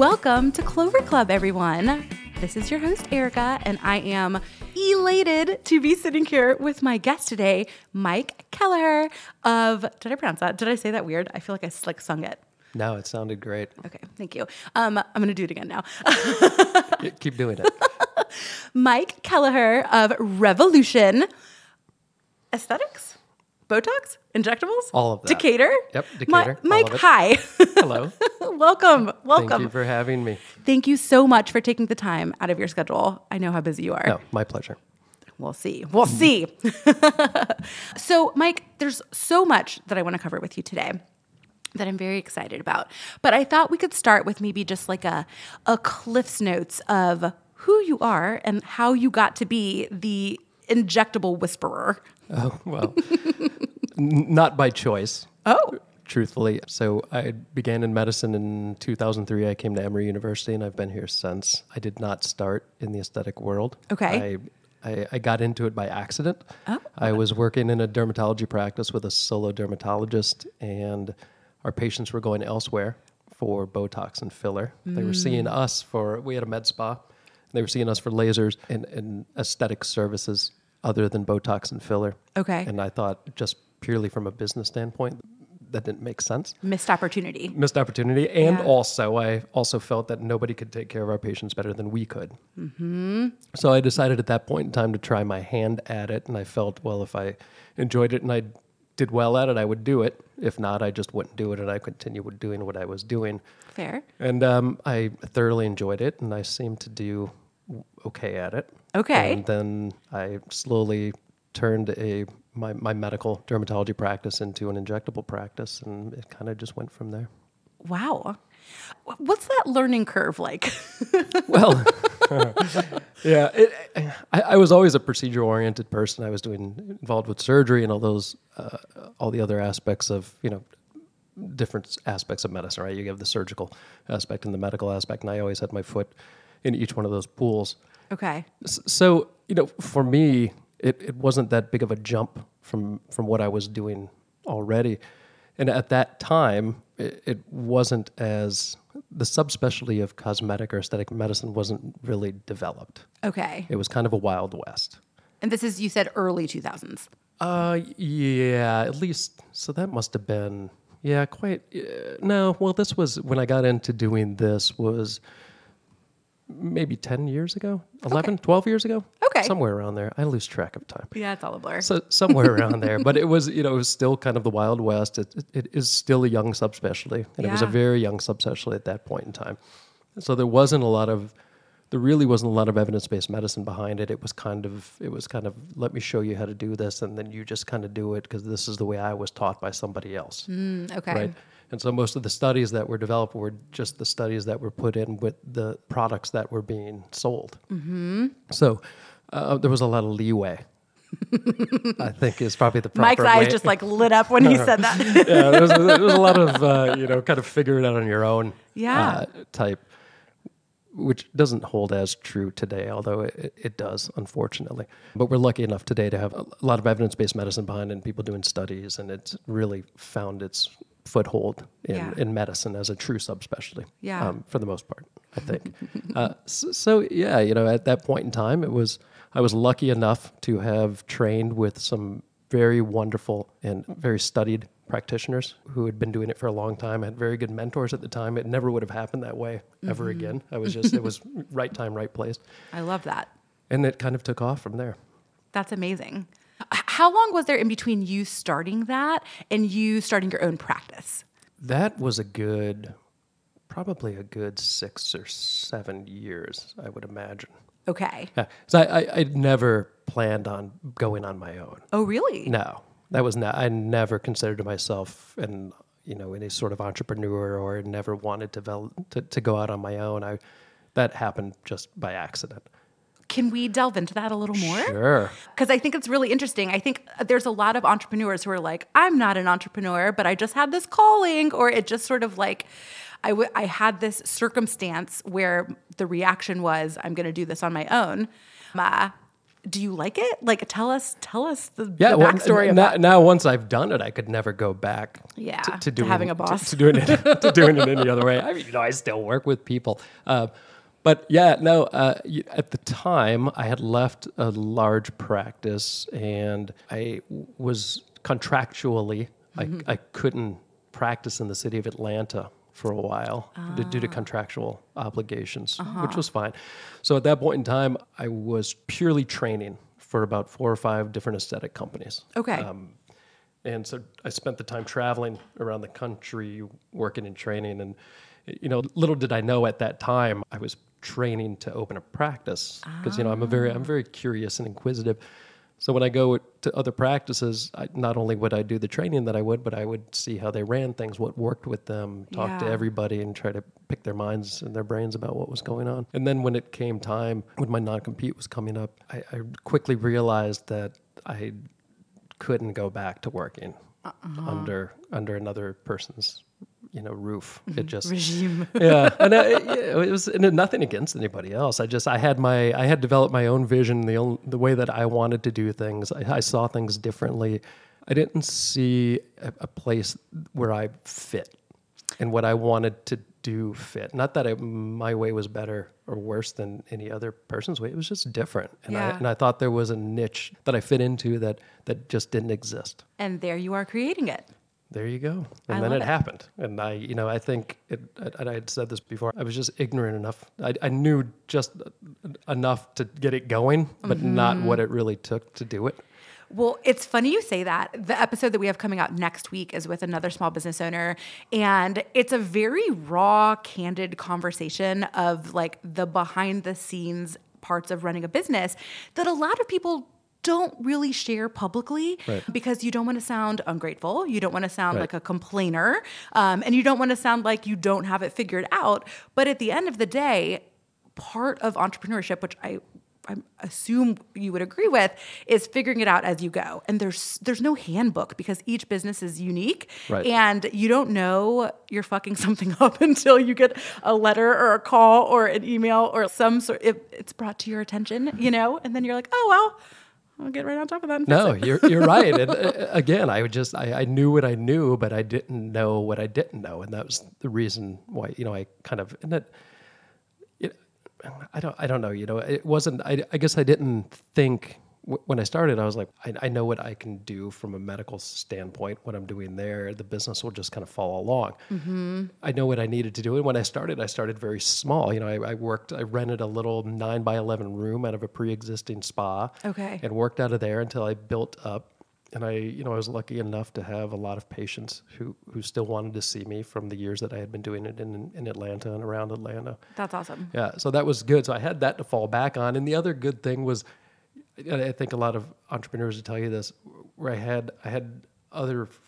Welcome to Clover Club, everyone. This is your host, Erika, and I am elated to be sitting here with my guest today, Mike Kelleher of. Did I pronounce that? Did I say that weird? I feel like I like sung it. No, it sounded great. Okay, thank you. Um, I'm going to do it again now. Keep doing it. Mike Kelleher of Revolution Aesthetics, Botox, Injectables, All of that. Decatur. Yep, Decatur, Mike, hi. Hello. welcome, welcome. Thank you for having me. Thank you so much for taking the time out of your schedule. I know how busy you are. No, my pleasure. We'll see. We'll mm-hmm. see. so, Mike, there's so much that I want to cover with you today that I'm very excited about. But I thought we could start with maybe just like a a cliffs notes of who you are and how you got to be the injectable whisperer. Oh, well, n- not by choice. Oh. Truthfully. So I began in medicine in 2003. I came to Emory University and I've been here since. I did not start in the aesthetic world. Okay. I, I, I got into it by accident. Oh. I was working in a dermatology practice with a solo dermatologist, and our patients were going elsewhere for Botox and filler. They were seeing mm. us for, we had a med spa. They were seeing us for lasers and, and aesthetic services other than Botox and filler. Okay. And I thought, just purely from a business standpoint, that didn't make sense. Missed opportunity. Missed opportunity. And Yeah. also, I also felt that nobody could take care of our patients better than we could. Mm-hmm. So I decided at that point in time to try my hand at it. And I felt, well, if I enjoyed it and I did well at it, I would do it. If not, I just wouldn't do it. And I continue with doing what I was doing. Fair. And um, I thoroughly enjoyed it, and I seemed to do okay at it. Okay. And then I slowly turned a my, my medical dermatology practice into an injectable practice, and it kind of just went from there. Wow. What's that learning curve like? Well, yeah, it, I, I was always a procedure oriented person. I was doing involved with surgery and all those, uh, all the other aspects of you know different aspects of medicine. Right, you have the surgical aspect and the medical aspect, and I always had my foot in each one of those pools. okay. So you know, for me, it, it wasn't that big of a jump from from what I was doing already, and at that time, it, it wasn't as the subspecialty of cosmetic or aesthetic medicine wasn't really developed. Okay. It was kind of a wild west. And this is, you said early 2000s. Uh, yeah, at least. So that must have been, yeah, quite. Uh, no, well, this was when I got into doing this was maybe 10 years ago, 11, 12 years ago. Okay. Somewhere around there. I lose track of time. Yeah, it's all a blur. So somewhere around there, but it was you know it was still kind of the wild west. It, it, it is still a young subspecialty, and it was a very young subspecialty at that point in time. So there wasn't a lot of there really wasn't a lot of evidence based medicine behind it. It was kind of it was kind of let me show you how to do this, and then you just kind of do it because this is the way I was taught by somebody else, Mm, okay. right? And so most of the studies that were developed were just the studies that were put in with the products that were being sold. Mm-hmm. So uh, there was a lot of leeway. I think is probably the proper Mike's eyes way. just like lit up when he said that. yeah, there was, there was a lot of uh, you know kind of figure it out on your own Yeah. uh, type, which doesn't hold as true today, although it, it does unfortunately. But we're lucky enough today to have a lot of evidence based medicine behind it and people doing studies, and it's really found its foothold in, Yeah. in medicine as a true subspecialty. Yeah. um, for the most part, I think. uh, so, so yeah, you know, at that point in time, it was I was lucky enough to have trained with some very wonderful and very studied practitioners who had been doing it for a long time. I had very good mentors at the time. It never would have happened that way ever Mm-hmm. again. I was just it was right time, right place, I love that. and it kind of took off from there. That's amazing. How long was there in between you starting that and you starting your own practice? That was a good, probably a good six or seven years, I would imagine. Okay. Yeah, so I, I I'd never planned on going on my own. Oh, really? No, that was not. I never considered myself an you know any sort of entrepreneur or never wanted to develop, to, to go out on my own. I that happened just by accident. Can we delve into that a little more? Sure. Because I think it's really interesting. I think there's a lot of entrepreneurs who are like, I'm not an entrepreneur, but I just had this calling, or it just sort of like, I, w- I had this circumstance where the reaction was, I'm going to do this on my own. Uh, do you like it? Like, tell us, tell us the, Yeah, the well, backstory now, now once I've done it, I could never go back. Yeah, to, to to doing having a to- boss. to, doing it to doing it any other way. I mean, you know, I still work with people, uh, but yeah, no. Uh, at the time, I had left a large practice, and I was contractually Mm-hmm. I, I couldn't practice in the city of Atlanta for a while d- due to Ah. contractual obligations, Uh-huh. which was fine. So at that point in time, I was purely training for about four or five different aesthetic companies. Okay. Um, and so I spent the time traveling around the country, working and training. And, you know, little did I know at that time I was training to open a practice because, you know, I'm a very, I'm ah. very curious and inquisitive. So when I go to other practices, I, not only would I do the training that I would, but I would see how they ran things, what worked with them, talk to everybody and try to pick their minds and their brains about what was going on. And then when it came time, when my non-compete was coming up, I, I quickly realized that I couldn't go back to working uh-huh. under under another person's you know roof. It mm-hmm. just Regime. yeah, and I, it was and nothing against anybody else. I just I had my I had developed my own vision, the own, the way that I wanted to do things. I, I saw things differently. I didn't see a, a place where I fit and what I wanted to do fit. Not that it, my way was better or worse than any other person's way. It was just different, and I and I thought there was a niche that I fit into that that just didn't exist. and there you are creating it. There you go. And I then it, it. happened. And I, you know, I think it, and I had said this before, I was just ignorant enough. I, I knew just enough to get it going, but Mm-hmm. not what it really took to do it. Well, it's funny you say that. The episode that we have coming out next week is with another small business owner. And it's a very raw, candid conversation of like the behind the scenes parts of running a business that a lot of people don't really share publicly Right. because you don't want to sound ungrateful. You don't want to sound Right. like a complainer. Um, and you don't want to sound like you don't have it figured out. But at the end of the day, part of entrepreneurship, which I I assume you would agree with, is figuring it out as you go. And there's there's no handbook because each business is unique, Right. and you don't know you're fucking something up until you get a letter or a call or an email or some sort. If it's brought to your attention, you know, and then you're like, oh well. I'll get right on top of that. No, it." you're you're right. And uh, again, I would just I, I knew what I knew, but I didn't know what I didn't know, and that was the reason why you know I kind of and it, it I don't I don't know. You know, it wasn't. I, I guess I didn't think w- when I started. I was like, I, I know what I can do from a medical standpoint. What I'm doing there, the business will just kind of follow along. Mm-hmm. I know what I needed to do. And when I started, I started very small. You know, I, I worked. I rented a little nine by eleven room out of a pre-existing spa. Okay. And worked out of there until I built up. And I, you know, I was lucky enough to have a lot of patients who who still wanted to see me from the years that I had been doing it in in Atlanta and around Atlanta. That's awesome. Yeah, so that was good. So I had that to fall back on. And the other good thing was, I think a lot of entrepreneurs will tell you this, where I had I had other f-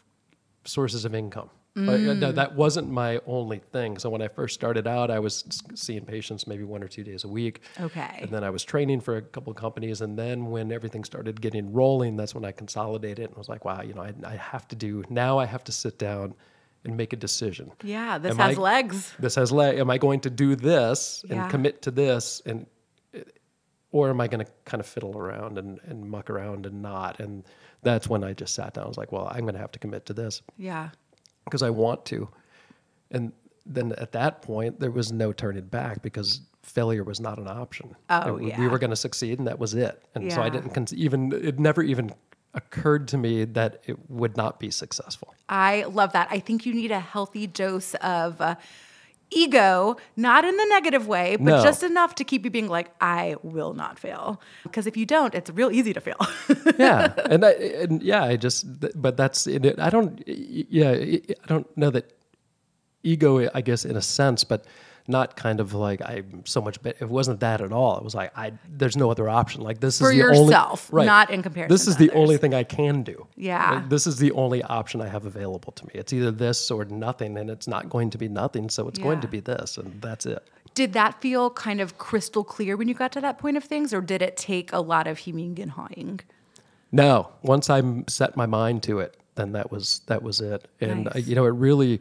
sources of income. But, uh, that wasn't my only thing. So when I first started out, I was seeing patients maybe one or two days a week. Okay. And then I was training for a couple of companies. And then when everything started getting rolling, that's when I consolidated and was like, wow, you know, I, I have to do, now I have to sit down and make a decision. Yeah, this Am has I- legs. this has leg. Am I going to do this and Yeah. commit to this, and or am I going to kind of fiddle around and, and muck around and not? And that's when I just sat down. I was like, well, I'm going to have to commit to this Yeah. because I want to. And then at that point, there was no turning back because failure was not an option. Oh, we, yeah. we were going to succeed, and that was it. And so I didn't con- even. It never even occurred to me that it would not be successful. I love that. I think you need a healthy dose of uh, ego, not in the negative way, but No. just enough to keep you being like, I will not fail. Because if you don't, it's real easy to fail. yeah and I, and yeah i just but that's it i don't yeah I don't know that ego i guess in a sense but not kind of like i'm so much better it wasn't that at all. It was like i there's no other option. Like this For is the only yourself, right. not in comparison this is the only thing i can do. Yeah. Like, this is the only option i have available to me. It's either this or nothing and it's not going to be nothing so it's going to be this and that's it. Did that feel kind of crystal clear when you got to that point of things, or did it take a lot of hemming and hawing? No, once I set my mind to it, then that was that was it. And uh, Nice. you know, it really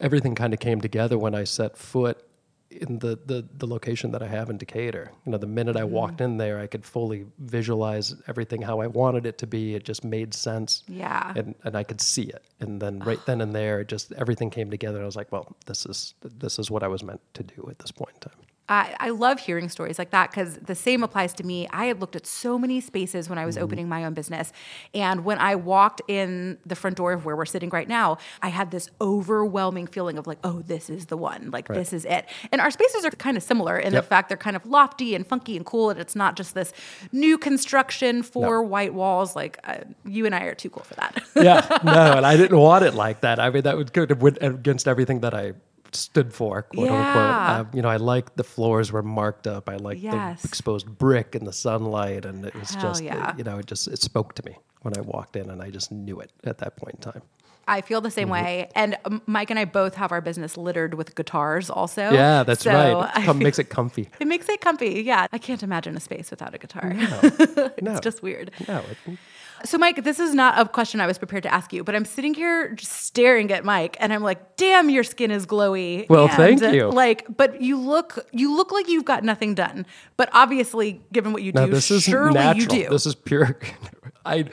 everything kind of came together when I set foot in the, the the location that I have in Decatur. You know, the minute I Mm-hmm. walked in there, I could fully visualize everything how I wanted it to be. It just made sense. Yeah. And and I could see it. And then right then and there, it just everything came together. I was like, well, this is this is what I was meant to do at this point in time. I, I love hearing stories like that because the same applies to me. I had looked at so many spaces when I was opening my own business. And when I walked in the front door of where we're sitting right now, I had this overwhelming feeling of like, oh, this is the one. Like, this is it. And our spaces are kind of similar in the fact they're kind of lofty and funky and cool. And it's not just this new construction, four white walls. Like, uh, you and I are too cool for that. yeah, no, and I didn't want it like that. I mean, that would go against everything that I stood for, quote Yeah. unquote. Um, you know, I like the floors were marked up. I like Yes. the exposed brick and the sunlight, and it was Hell just, yeah. you know, it just it spoke to me when I walked in, and I just knew it at that point in time. I feel the same Mm-hmm. way. And um, Mike and I both have our business littered with guitars also. Yeah, that's So right. I Come, feel- makes it comfy. It makes it comfy. Yeah. I can't imagine a space without a guitar. No, it's just weird. no. It, So, Mike, this is not a question I was prepared to ask you, but I'm sitting here just staring at Mike and I'm like, damn, your skin is glowy. Well, And, thank you. Like, but you look you look like you've got nothing done. But obviously, given what you no, do, this is surely natural. you do. This is pure. I.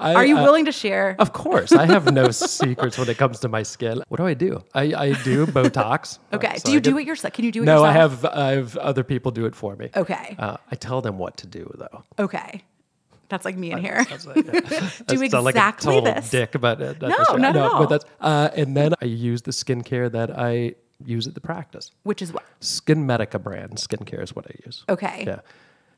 I Are you uh, willing to share? Of course, I have no secrets when it comes to my skin. What do I do? I, I do Botox. Uh, Okay. so do you I do get- it yourself? Can you do it No, yourself? I have I have other people do it for me. Okay. Uh, I tell them what to do though. Okay. That's like me in here. Sounds like, yeah. Do like exactly a total this. dick, but uh, No, not at all. But that's uh, and then I use the skincare that I use at the practice. Which is what? SkinMedica brand skincare is what I use. Okay. Yeah,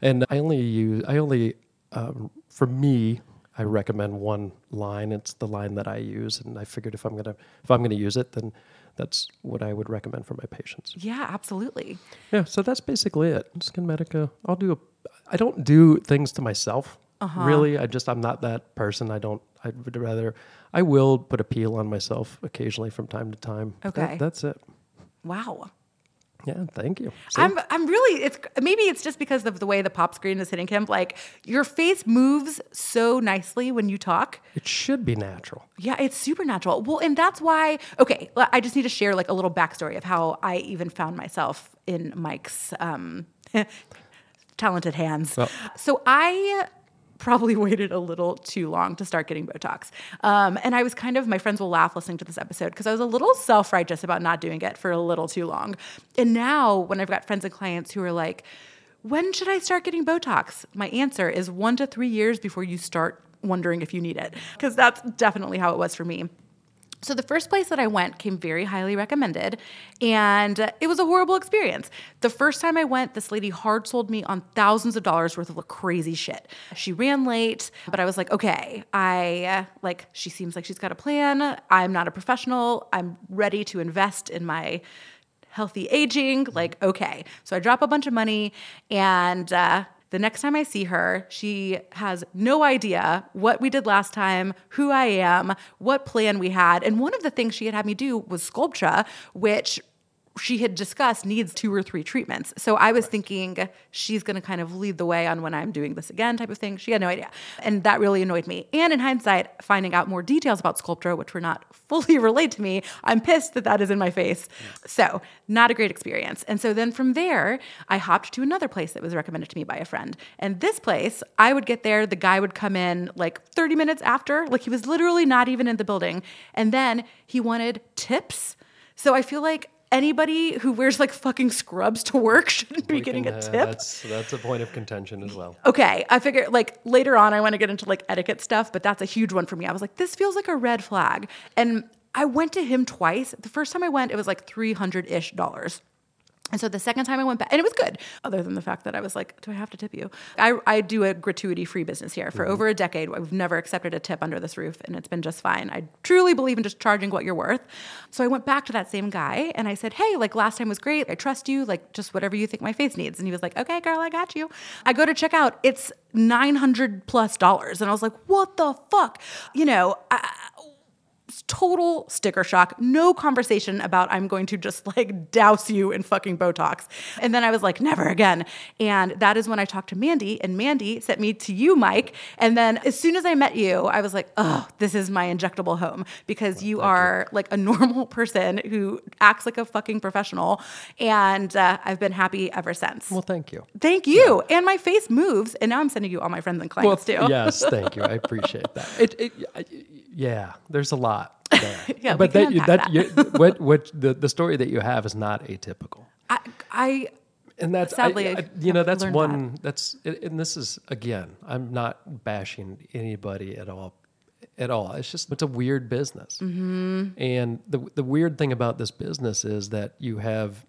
and I only use I only um, for me I recommend one line. It's the line that I use, and I figured if I'm gonna if I'm gonna use it, then that's what I would recommend for my patients. Yeah, absolutely. Yeah, so that's basically it. SkinMedica. I'll do a. I don't do things to myself. Uh-huh. Really, I just I'm not that person. I don't. I would rather. I will put a peel on myself occasionally from time to time. That- Okay. that's it. Wow. Yeah, thank you. See? I'm I'm really it's maybe it's just because of the way the pop screen is hitting him. Like your face moves so nicely when you talk. it should be natural. Yeah, it's super natural. Well, and that's why. Okay, I just need to share like a little backstory of how I even found myself in Mike's um, talented hands. So I probably waited a little too long to start getting Botox, um, and I was kind of my friends will laugh listening to this episode because I was a little self righteous about not doing it for a little too long. And now when I've got friends and clients who are like, "When should I start getting Botox?" My answer is one to three years before you start wondering if you need it because that's definitely how it was for me. So the first place that I went came very highly recommended, and it was a horrible experience. The first time I went, this lady hard sold me on thousands of dollars worth of crazy shit. She ran late, but I was like, okay, I uh, like she seems like she's got a plan. I'm not a professional. I'm ready to invest in my healthy aging. Like, okay. So I drop a bunch of money and uh, the next time I see her, she has no idea what we did last time, who I am, what plan we had. And one of the things she had had me do was Sculptra, which she had discussed needs two or three treatments. So I was thinking she's going to kind of lead the way on when I'm doing this again type of thing. She had no idea. And that really annoyed me. And in hindsight, finding out more details about Sculptra, which were not fully relayed to me, I'm pissed that that is in my face. So not a great experience. And so then from there, I hopped to another place that was recommended to me by a friend. And this place, I would get there, the guy would come in like 30 minutes after, like he was literally not even in the building. And then he wanted tips. So I feel like anybody who wears like fucking scrubs to work shouldn't be We getting can, a uh, tip. that's that's a point of contention as well. Okay, I figure like later on I want to get into like etiquette stuff, but that's a huge one for me. I was like, this feels like a red flag. And I went to him twice. The first time I went, it was like 300 ish dollars. And so the second time I went back, and it was good, other than the fact that I was like, do I have to tip you? I, I do a gratuity free business here. For mm-hmm. over a decade, I've never accepted a tip under this roof, and it's been just fine. I truly believe in just charging what you're worth. So I went back to that same guy and I said, hey, like last time was great. I trust you. Like just whatever you think my face needs. And he was like, okay, girl, I got you. I go to check out. It's 900 plus dollars. And I was like, what the fuck? You know, I, total sticker shock, no conversation about I'm going to just like douse you in fucking Botox. And then I was like, never again. And that is when I talked to Mandy, and Mandy sent me to you, Mike. And then as soon as I met you, I was like, oh, this is my injectable home because you are like a normal person who acts like a fucking professional. And uh, I've been happy ever since. Well, thank you. Thank you. And my face moves. And now I'm sending you all my friends and clients too. yes, thank you. I appreciate that. It, it, I, yeah, there's a lot there. Yeah, but that, that, that. you, what, what the, the story that you have is not atypical. I, I and that's Sadly, I, I you know that's one that's and this is again i'm not bashing anybody at all at all it's just it's a weird business Mm-hmm. and the the weird thing about this business is that you have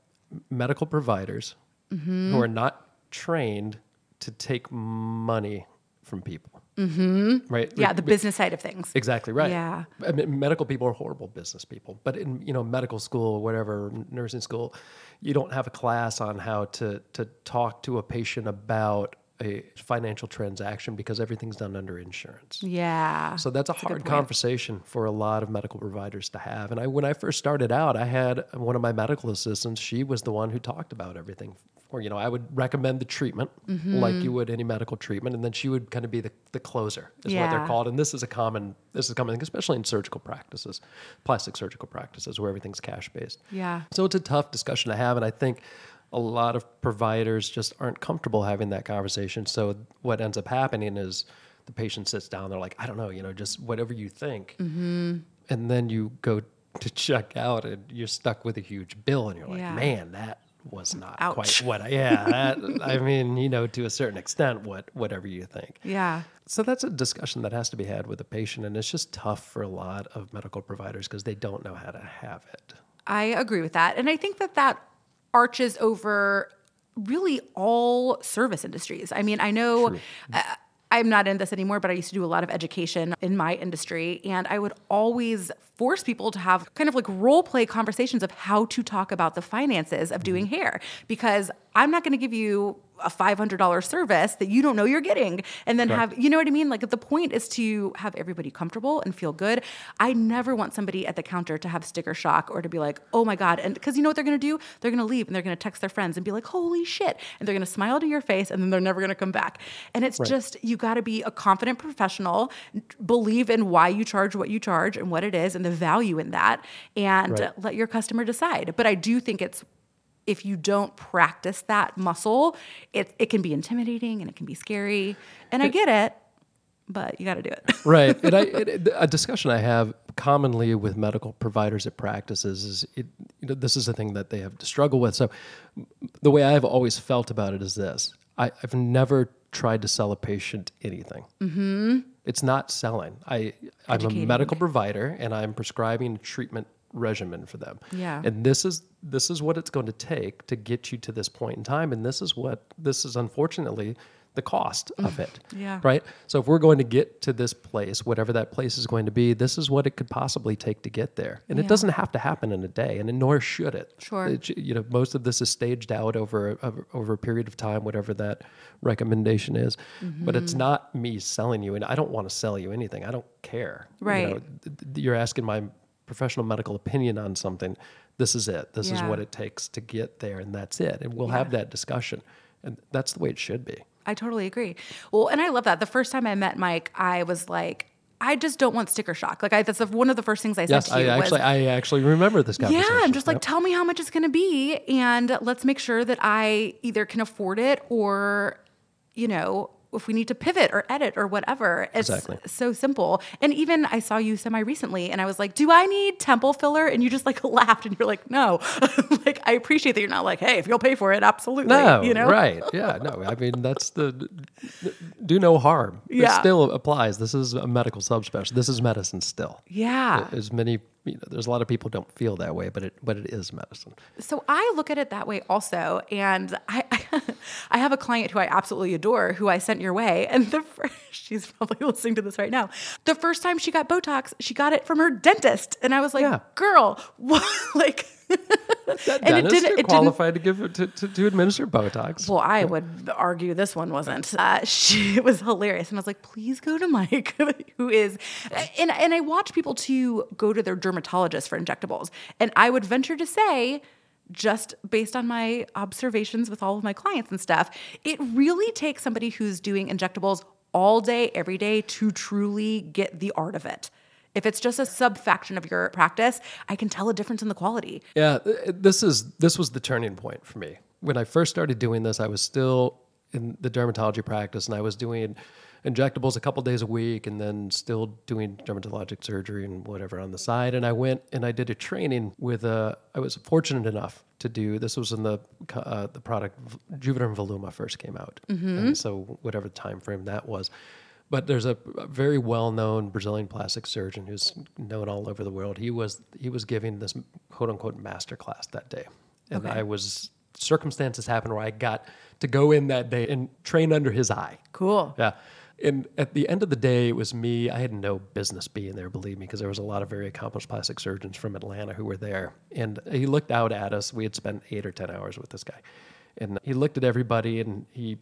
medical providers Mm-hmm. who are not trained to take money from people mm-hmm. right yeah, the business side of things. Exactly right. Yeah. I mean, medical people are horrible business people, but in you know medical school, whatever nursing school, you don't have a class on how to to talk to a patient about a financial transaction because everything's done under insurance. Yeah. So that's a good hard point. conversation for a lot of medical providers to have. And I, when I first started out, I had one of my medical assistants. She was the one who talked about everything. Or you know, I would recommend the treatment Mm-hmm. like you would any medical treatment, and then she would kind of be the, the closer, is what they're called. And this is a common this is a common thing, especially in surgical practices, plastic surgical practices where everything's cash based. Yeah. So it's a tough discussion to have, and I think a lot of providers just aren't comfortable having that conversation. So what ends up happening is the patient sits down, they're like, I don't know, you know, just whatever you think, Mm-hmm. and then you go to check out, and you're stuck with a huge bill, and you're like, Yeah. man, that was not Ouch. quite what I, yeah that i mean you know to a certain extent what whatever you think Yeah. so that's a discussion that has to be had with a patient and it's just tough for a lot of medical providers because they don't know how to have it I agree with that. And I think that that arches over really all service industries. I mean, I know uh, I'm not in this anymore, but I used to do a lot of education in my industry. And I would always force people to have kind of like role play conversations of how to talk about the finances of doing hair because I'm not going to give you a $500 service that you don't know you're getting and then have you know what i mean? Like the point is to have everybody comfortable and feel good. I never want somebody at the counter to have sticker shock or to be like oh my god and because you know what they're going to do? They're going to leave and they're going to text their friends and be like holy shit and they're going to smile to your face and then they're never going to come back. And it's just you got to be a confident professional believe in why you charge what you charge and what it is and the value in that and Right. let your customer decide. But i do think it's if you don't practice that muscle, it, it can be intimidating and it can be scary. And I get it, but you got to do it. right and i it, a discussion i have commonly with medical providers at practices is it you know this is a thing that they have to struggle with so the way i've always felt about it is this I, i've never tried to sell a patient anything mm-hmm. it's not selling i i'm Educating. a medical provider and i'm prescribing a treatment regimen for them Yeah. and this is this is what it's going to take to get you to this point in time and this is what this is unfortunately the cost of it Yeah. right so if we're going to get to this place whatever that place is going to be this is what it could possibly take to get there and Yeah. it doesn't have to happen in a day and nor should it Sure. It you know most of this is staged out over a, over a period of time whatever that recommendation is but Mm-hmm. it's not me selling you and i don't want to sell you anything i don't care You Right. know, th- th- you're asking my professional medical opinion on something this is it this is what it takes to get there and that's it and we'll have that discussion and that's the way it should be I totally agree. Well, and I love that. The first time I met Mike, I was like, I just don't want sticker shock. Like, I, that's the, one of the first things I said yes to i you was, actually i actually remember this conversation. Yeah, I'm just like, Yep. tell me how much it's going to be, and let's make sure that I either can afford it or, you know, if we need to pivot or edit or whatever. It's Exactly. so simple. And even I saw you semi recently, and I was like, do I need temple filler? And you just like laughed, and you're like, no. like, I appreciate that you're not like, hey, if you'll pay for it, absolutely. No, you know, right? Yeah, no. I mean, that's the do no harm. Yeah. It still applies. This is a medical subspecialty. This is medicine still. Yeah. As many, you know, there's a lot of people don't feel that way, but it, but it is medicine. So I look at it that way also, and I, I have a client who I absolutely adore, who I sent your way, and the first, she's probably listening to this right now. The first time she got Botox, she got it from her dentist, and I was like, Yeah. "Girl, what?" like, That And it dentist, didn't- you're didn't- qualified to give to, to, to administer Botox. Well, I would argue this one wasn't. Uh, she it was hilarious, and I was like, "Please go to Mike, who is." And and I watch people to go to their dermatologist for injectables, and I would venture to say, just based on my observations with all of my clients and stuff, it really takes somebody who's doing injectables all day, every day, to truly get the art of it. If it's just a subfaction of your practice, I can tell a difference in the quality. Yeah, this is this was the turning point for me. When I first started doing this, I was still in the dermatology practice, and I was doing injectables a couple days a week, and then still doing dermatologic surgery and whatever on the side. And I went and I did a training with a. I was fortunate enough to do this was in the uh, the product Juvederm Voluma first came out, and so whatever time frame that was. But there's a, very well-known Brazilian plastic surgeon who's known all over the world. He was he was giving this quote unquote master class that day, and Okay. I was circumstances happened where I got to go in that day and train under his eye. Cool. Yeah. And at the end of the day, it was me. I had no business being there, believe me, because there was a lot of very accomplished plastic surgeons from Atlanta who were there. And he looked out at us. We had spent eight or 10 hours with this guy. And he looked at everybody and he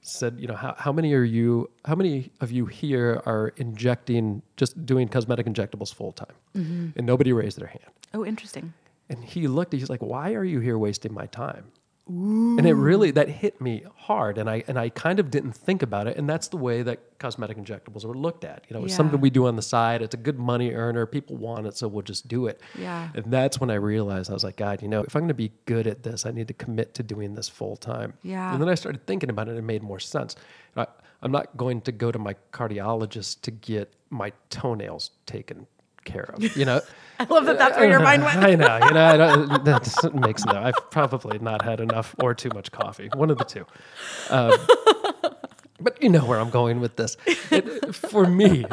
said, you know, how, how many are you, how many of you here are injecting, just doing cosmetic injectables full time? Mm-hmm. And nobody raised their hand. Oh, interesting. And he looked, he's like, why are you here wasting my time? And it really that hit me hard, and I and I kind of didn't think about it, and that's the way that cosmetic injectables are looked at. You know, it's something we do on the side. It's a good money earner. People want it, so we'll just do it. Yeah. And that's when I realized I was like, God, you know, if I'm going to be good at this, I need to commit to doing this full time. Yeah. And then I started thinking about it, and it made more sense. I, I'm not going to go to my cardiologist to get my toenails taken care of. You know. I love that that's where your mind went. I know, you know, I don't, that makes no. I've probably not had enough or too much coffee, one of the two. Um, but you know where I'm going with this. It, for me,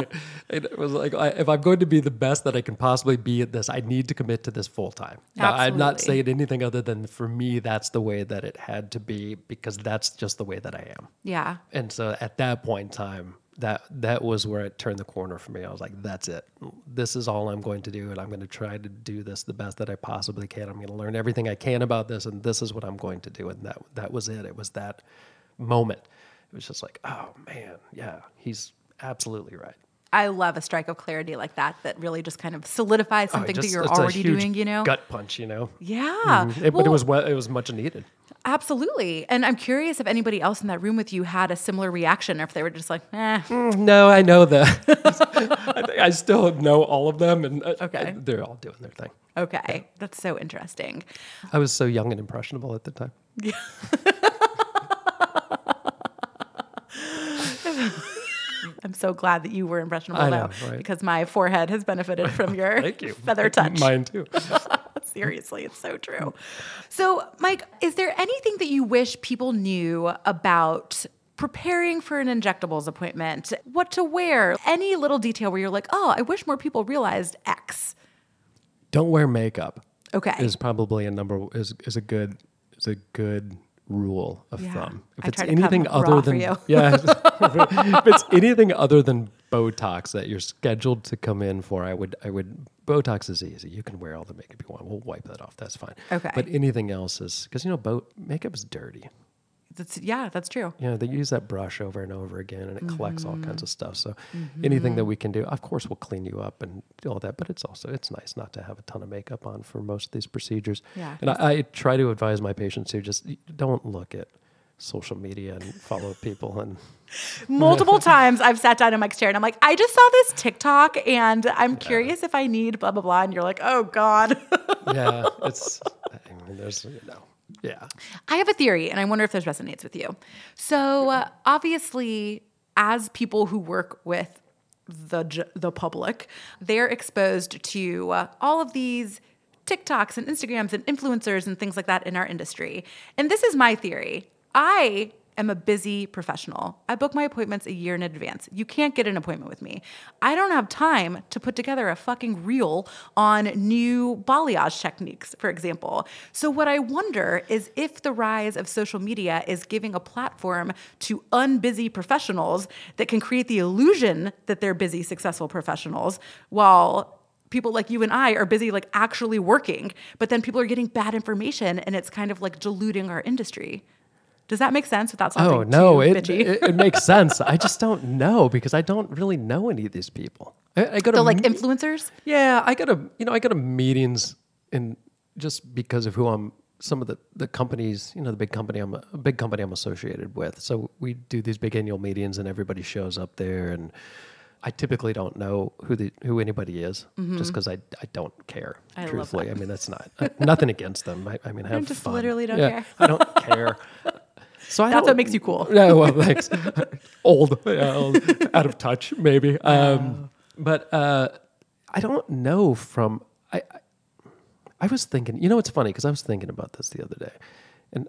it was like I, if I'm going to be the best that I can possibly be at this, I need to commit to this full time. Now, I'm not saying anything other than for me, that's the way that it had to be because that's just the way that I am. Yeah. And so at that point in time, that that was where it turned the corner for me. I was like, that's it. This is all I'm going to do, and I'm going to try to do this the best that I possibly can. I'm going to learn everything I can about this, and this is what I'm going to do. And that that was it. It was that moment. It was just like, oh man, yeah, he's absolutely right. I love a strike of clarity like that that really just kind of solidifies Oh, something just- that you're already doing, you know? gut punch, you know. Yeah. It- but it was well, it was much needed. absolutely. And I'm curious if anybody else in that room with you had a similar reaction or if they were just like, eh. No, I know that. I, I still know all of them, and uh, Okay. they're all doing their thing. Okay. That's so interesting. I was so young and impressionable at the time. I'm so glad that you were impressionable I though, know, right? because my forehead has benefited from your Thank you. feather touch. Mine too. Seriously, it's so true. So, Mike, is there anything that you wish people knew about preparing for an injectables appointment? What to wear? Any little detail where you're like, oh, I wish more people realized X. Don't wear makeup. Okay. Is probably a number is is a good is a good rule of Yeah. thumb. If I it's try to come anything other than yeah, if it's anything other than Botox that you're scheduled to come in for, I would I would Botox is easy. You can wear all the makeup you want. We'll wipe that off. That's fine. Okay. But anything else is because you know, bo- makeup is dirty. That's, yeah, that's true. you know, they use that brush over and over again and it collects all Mm-hmm. kinds of stuff. So anything that we can do, of course, we'll clean you up and do all that. But it's also, it's nice not to have a ton of makeup on for most of these procedures. Yeah, And I, I try to advise my patients to just don't look at social media and follow people and Multiple times I've sat down in Mike's chair and I'm like, I just saw this TikTok and I'm curious if I need blah, blah, blah. And you're like, oh God. yeah, it's, I mean, there's, you know, yeah. I have a theory, and I wonder if this resonates with you. So, uh, obviously, as people who work with the the public, they're exposed to uh, all of these TikToks and Instagrams and influencers and things like that in our industry. And this is my theory. I am a busy professional. I book my appointments a year in advance. You can't get an appointment with me. I don't have time to put together a fucking reel on new balayage techniques, for example. So, what I wonder is if the rise of social media is giving a platform to unbusy professionals that can create the illusion that they're busy, successful professionals while people like you and I are busy like actually working, but then people are getting bad information and it's kind of like diluting our industry. Does that make sense without sounding Oh no, too it, bitchy? it it makes sense. I just don't know because I don't really know any of these people. I, I go to so like influencers? yeah, I go to you know I go to meetings and just because of who I'm. Some of the the companies, you know, the big company I'm a, big company I'm associated with. So we do these big annual meetings, and everybody shows up there, and I typically don't know who the who anybody is, just because I I don't care. Mm-hmm. I truthfully. I mean that's not uh, nothing against them. I, I mean, have just fun. literally don't Yeah, care. I don't care. So I That's don't- what makes you cool. yeah, well, thanks. old, yeah, old, out of touch, maybe. Um, but uh, I don't know from I, I. I was thinking, you know, it's funny because I was thinking about this the other day, and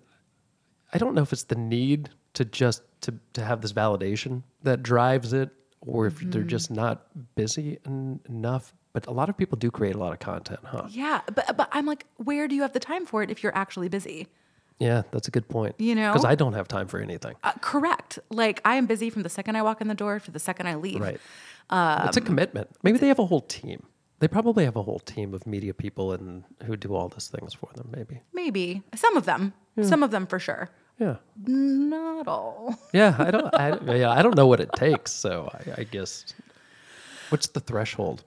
I don't know if it's the need to just to to have this validation that drives it, or if they're just not busy en- enough. But a lot of people do create a lot of content, huh? Yeah, but but I'm like, where do you have the time for it if you're actually busy? Yeah, that's a good point. You know? because I don't have time for anything. Uh, correct. Like I am busy from the second I walk in the door to the second I leave. Right. Um, it's a commitment. Maybe they have a whole team. They probably have a whole team of media people and who do all these things for them. Maybe. Maybe some of them. Some of them for sure. Yeah. Not all. Yeah. I don't. I, yeah. I don't know what it takes. So I, I guess. What's the threshold?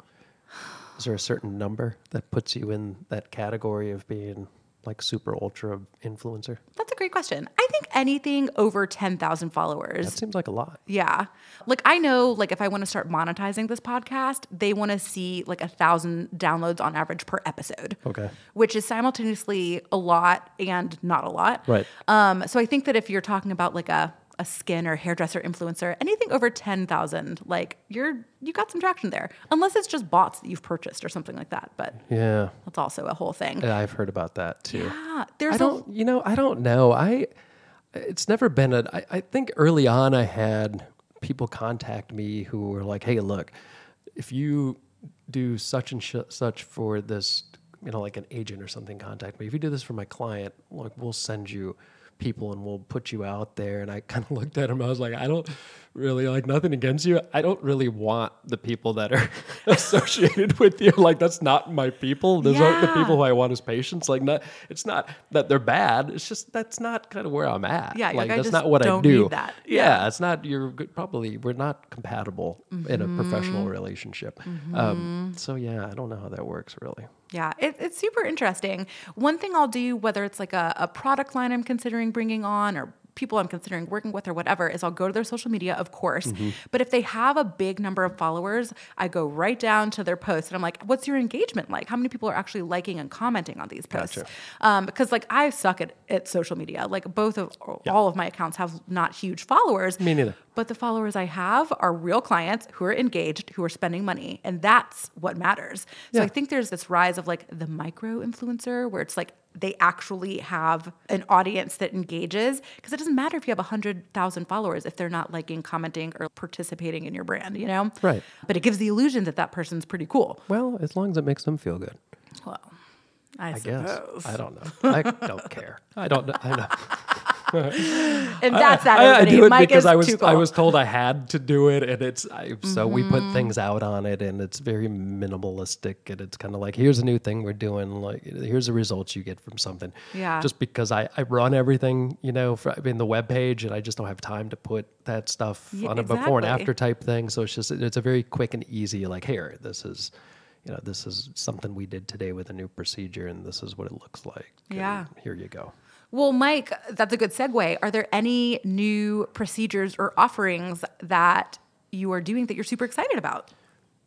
Is there a certain number that puts you in that category of being like super ultra influencer? That's a great question. I think anything over 10,000 followers. That seems like a lot. yeah. Like I know like if I want to start monetizing this podcast, they want to see like a thousand downloads on average per episode. Okay. Which is simultaneously a lot and not a lot. Right. Um, so I think that if you're talking about like a a skin or hairdresser influencer, anything over 10,000, like you're you got some traction there. Unless it's just bots that you've purchased or something like that, but Yeah. that's also a whole thing. Yeah, I've heard about that too. Yeah, there's I a don't, you know, I don't know. I, it's never been a, I, I think early on I had people contact me who were like, hey, look, if you do such and sh- such for this, you know, like an agent or something contact me. If you do this for my client, like we'll send you people and we'll put you out there. And I kind of looked at him. I was like, I don't really like nothing against you. I don't really want the people that are associated with you. Like that's not my people. Those aren't the people who I want as patients. Like not, it's not that they're bad. It's just that's not kind of where I'm at. Yeah, like like, I that's not what I do. need that. Yeah, it's not. You're good, probably we're not compatible in a professional Mm-hmm. relationship. Um, so yeah, I don't know how that works really. Yeah, it, it's super interesting. One thing I'll do, whether it's like a, a product line I'm considering bringing on or people I'm considering working with or whatever, is I'll go to their social media, of course. Mm-hmm. But if they have a big number of followers, I go right down to their posts and I'm like, what's your engagement like? How many people are actually liking and commenting on these posts? Gotcha. Um, because like I suck at, at social media. Like both of all of my accounts have not huge followers. Me neither. But the followers I have are real clients who are engaged, who are spending money. And that's what matters. So Yeah. I think there's this rise of like the micro influencer where it's like they actually have an audience that engages. Because it doesn't matter if you have 100,000 followers if they're not liking, commenting, or participating in your brand, you know? Right. But it gives the illusion that that person's pretty cool. Well, as long as it makes them feel good. Well, I, I guess. I don't know. I don't care. I don't know. I know. And that's that. I, I do it Mike because I was I. Mm-hmm. was told I had to do it, and it's I, so we put things out on it, and it's very minimalistic, and it's kind of like here's a new thing we're doing, like here's the results you get from something. Yeah. Just because I I run everything, you know, for, I mean the web page, and I just don't have time to put that stuff Yeah, on a before and after type thing. So it's just it's a very quick and easy like here this is. You know, this is something we did today with a new procedure, and this is what it looks like. and Yeah. here you go. Well, Mike, that's a good segue. Are there any new procedures or offerings that you are doing that you're super excited about?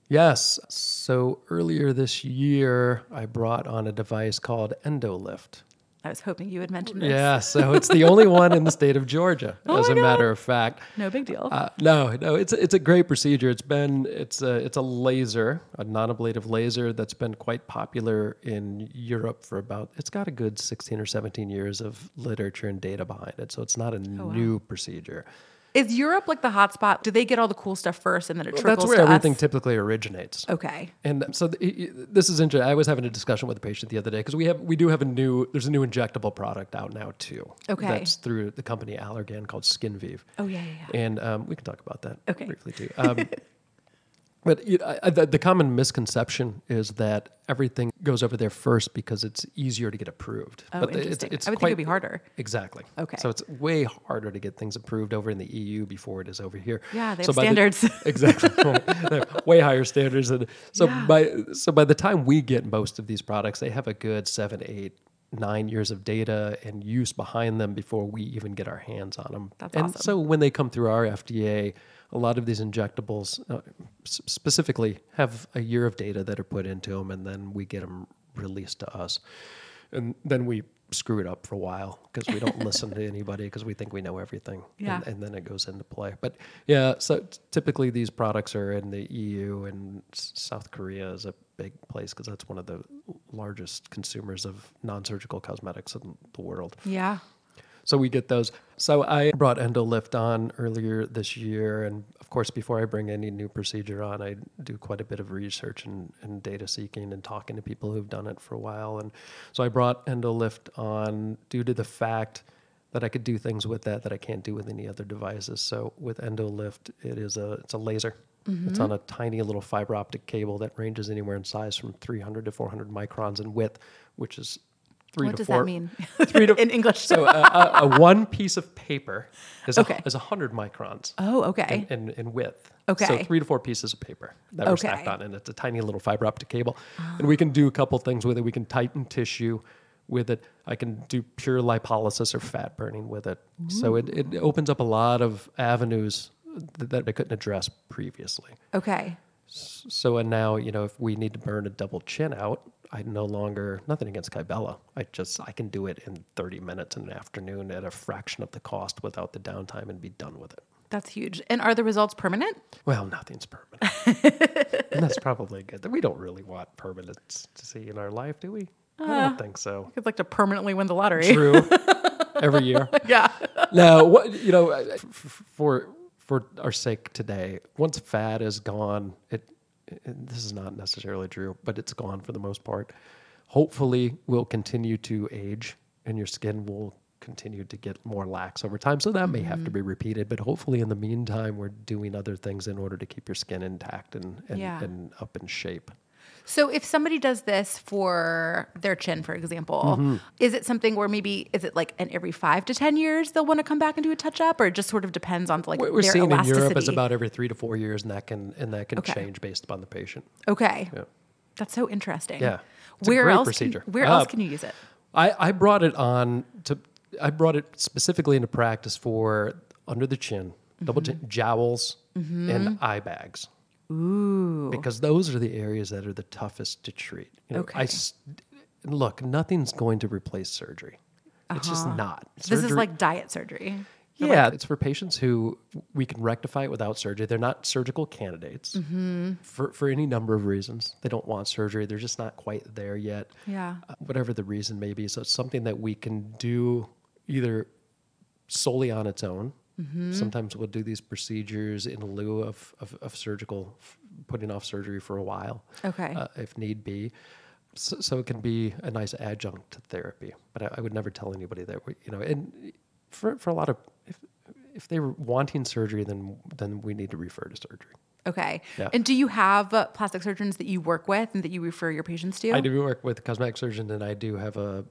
Yes. So earlier this year, I brought on a device called EndoLift. I was hoping you would mention this. Yeah. So it's the only one in the state of Georgia, Oh as a God. matter of fact. No big deal. Uh, no, no, it's a, it's a great procedure. It's been it's a it's a laser, a non-ablative laser that's been quite popular in Europe for about. It's got a good sixteen or seventeen years of literature and data behind it, so it's not a Oh, new procedure. Is Europe like the hotspot? Do they get all the cool stuff first and then it trickles That's where everything us? typically originates. okay. And so th- this is interesting. I was having a discussion with a patient the other day because we have we do have a new there's a new injectable product out now too. Okay. That's through the company Allergan called SkinVive. Oh yeah, yeah, yeah. And um, we can talk about that Okay. briefly too. Um, But you know, I- the, the common misconception is that everything goes over there first because it's easier to get approved. Oh, but interesting. it's, it's I would think it'd be harder. Exactly. Okay. So it's way harder to get things approved over in the EU before it is over here. Yeah, they So have by the- standards. exactly. They have way higher standards, and so Yeah. by so by the time we get most of these products, they have a good seven, eight, nine years of data and use behind them before we even get our hands on them. That's and awesome. so when they come through our FDA, a lot of these injectables uh, s- specifically have a year of data that are put into them, and then we get them released to us, and then we screw it up for a while because we don't listen to anybody because we think we know everything, Yeah. and, and then it goes into play. But yeah, so t- typically these products are in the EU, and S- South Korea is a big place because that's one of the largest consumers of non-surgical cosmetics in the world. Yeah. So we get those. So I brought EndoLift on earlier this year. And of course, before I bring any new procedure on, I do quite a bit of research and, and data seeking and talking to people who've done it for a while. And so I brought EndoLift on due to the fact that I could do things with that that I can't do with any other devices. So with EndoLift, it is a it's a laser. It's mm-hmm. on a tiny little fiber optic cable that ranges anywhere in size from 300 to 400 microns in width, which is three what to does that mean Three to, in English? so a, a, a one piece of paper is Okay. a, is hundred microns oh, okay. in, in, in width. Okay. So three to four pieces of paper that are stacked on, and it's a tiny little fiber optic cable, ah. and we can do a couple things with it. We can tighten tissue with it. I can do pure lipolysis or fat burning with it. So it, it opens up a lot of avenues that, that I couldn't address previously. okay. So and now, you know, if we need to burn a double chin out, I no longer nothing against Kybella. I just I can do it in 30 minutes in an afternoon at a fraction of the cost without the downtime and be done with it. That's huge. And are the results permanent? Well, nothing's permanent. and that's probably good. We don't really want permanence to see in our life, do we? I don't think so. I'd like to permanently win the lottery. True. Every year. yeah. no, what you know, uh, for for our sake today, once fat is gone, it this is not necessarily true, but it's gone for the most part. Hopefully, we'll continue to age, and your skin will continue to get more lax over time. So that may have to Mm-hmm. be repeated, but hopefully, in the meantime, we're doing other things in order to keep your skin intact and and, Yeah. and up in shape. So if somebody does this for their chin, for example, Mm-hmm. is it something where maybe is it like an every five to ten years they'll want to come back and do a touch up, or it just sort of depends on like What we're seeing in? Europe is about every three to four years, and that can and that can Okay. change based upon the patient. okay. Yeah. That's so interesting. Yeah. It's Where else? procedure. Can, where Uh, else can you use it? I, I brought it on to I brought it specifically into practice for under the chin, double Mm-hmm. chin, jowls, and eye bags. Ooh. Because those are the areas that are the toughest to treat. You know, Okay. s- look, nothing's going to replace surgery. It's just not. Uh-huh. This is like diet surgery. yeah, it's for patients who we can rectify it without surgery. They're not surgical candidates Mm-hmm. for, for any number of reasons. They don't want surgery. They're just not quite there yet. Yeah. Uh, whatever the reason may be. So it's something that we can do either solely on its own. Mm-hmm. Sometimes we'll do these procedures in lieu of, of, of surgical, f- putting off surgery for a while, Okay. uh, if need be. So, so it can be a nice adjunct to therapy. But I, I would never tell anybody that, we, you know, and for, for a lot of, if, if they were wanting surgery, then, then we need to refer to surgery. Okay. Yeah. And do you have uh, plastic surgeons that you work with and that you refer your patients to? I do work with cosmetic surgeons, and I do have a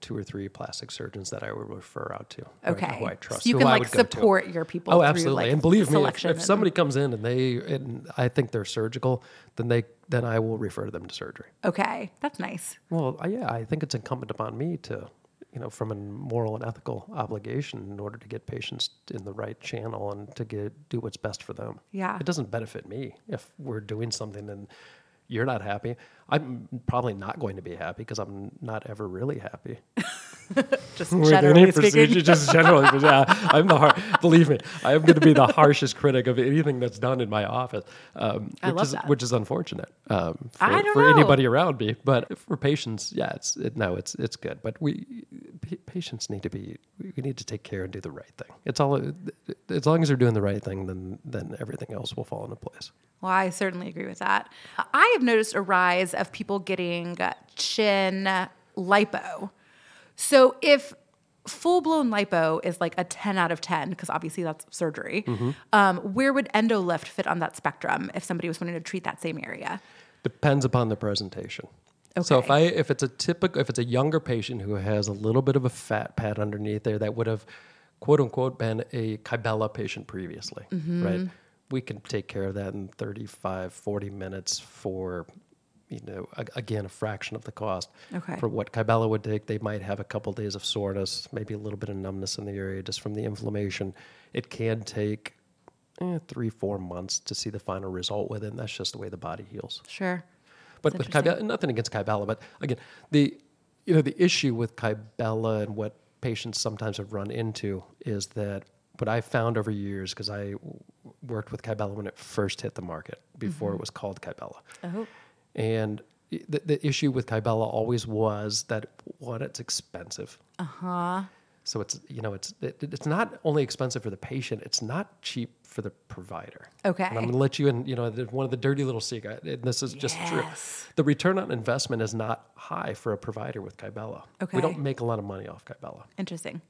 two or three plastic surgeons that I would refer out to. Okay. who I trust. So you can like support your people. Oh, through, absolutely. like, and believe me, if, if somebody comes in and they and I think they're surgical, then they then I will refer them to surgery. Okay, that's nice. Well, I- yeah, I think it's incumbent upon me to, you know, from a moral and ethical obligation in order to get patients in the right channel and to get do what's best for them. Yeah. It doesn't benefit me if we're doing something and you're not happy. I'm probably not going to be happy because I'm not ever really happy. Just with generally any speaking. just generally. but yeah, I'm the har- believe me, I am going to be the harshest critic of anything that's done in my office, um, I which love is that. which is unfortunate um, for, I don't for know. anybody around me. But for patients, yeah, it's it, no, it's it's good. But we pa- patients need to be we need to take care and do the right thing. It's all as long as they're doing the right thing, then then everything else will fall into place. Well, I certainly agree with that. I have noticed a rise of people getting chin lipo. So if full blown lipo is like a 10 out of 10 because obviously that's surgery. Um, where would endolift fit on that spectrum if somebody was wanting to treat that same area? Depends upon the presentation. So if I if it's a typical if it's a younger patient who has a little bit of a fat pad underneath there that would have quote unquote been a Kybella patient previously, Mm-hmm. right? We can take care of that in 35 40 minutes for you know a, again a fraction of the cost. Okay. For what Kybella would take, they might have a couple days of soreness, maybe a little bit of numbness in the area just from the inflammation. It can take eh, 3 4 months to see the final result with it, and that's just the way the body heals. Sure. But That's with Kybella, nothing against Kybella, but again, the you know the issue with Kybella and what patients sometimes have run into is that what I found over years because I w- worked with Kybella when it first hit the market before it was called Kybella, Oh. And the, the issue with Kybella always was that one, it's expensive. Uh huh. So it's you know it's it, it's not only expensive for the patient, it's not cheap for the provider. Okay. And I'm going to let you in. You know, one of the dirty little secret. And this is just true. The return on investment is not high for a provider with Kybella. Okay. We don't make a lot of money off Kybella. Interesting.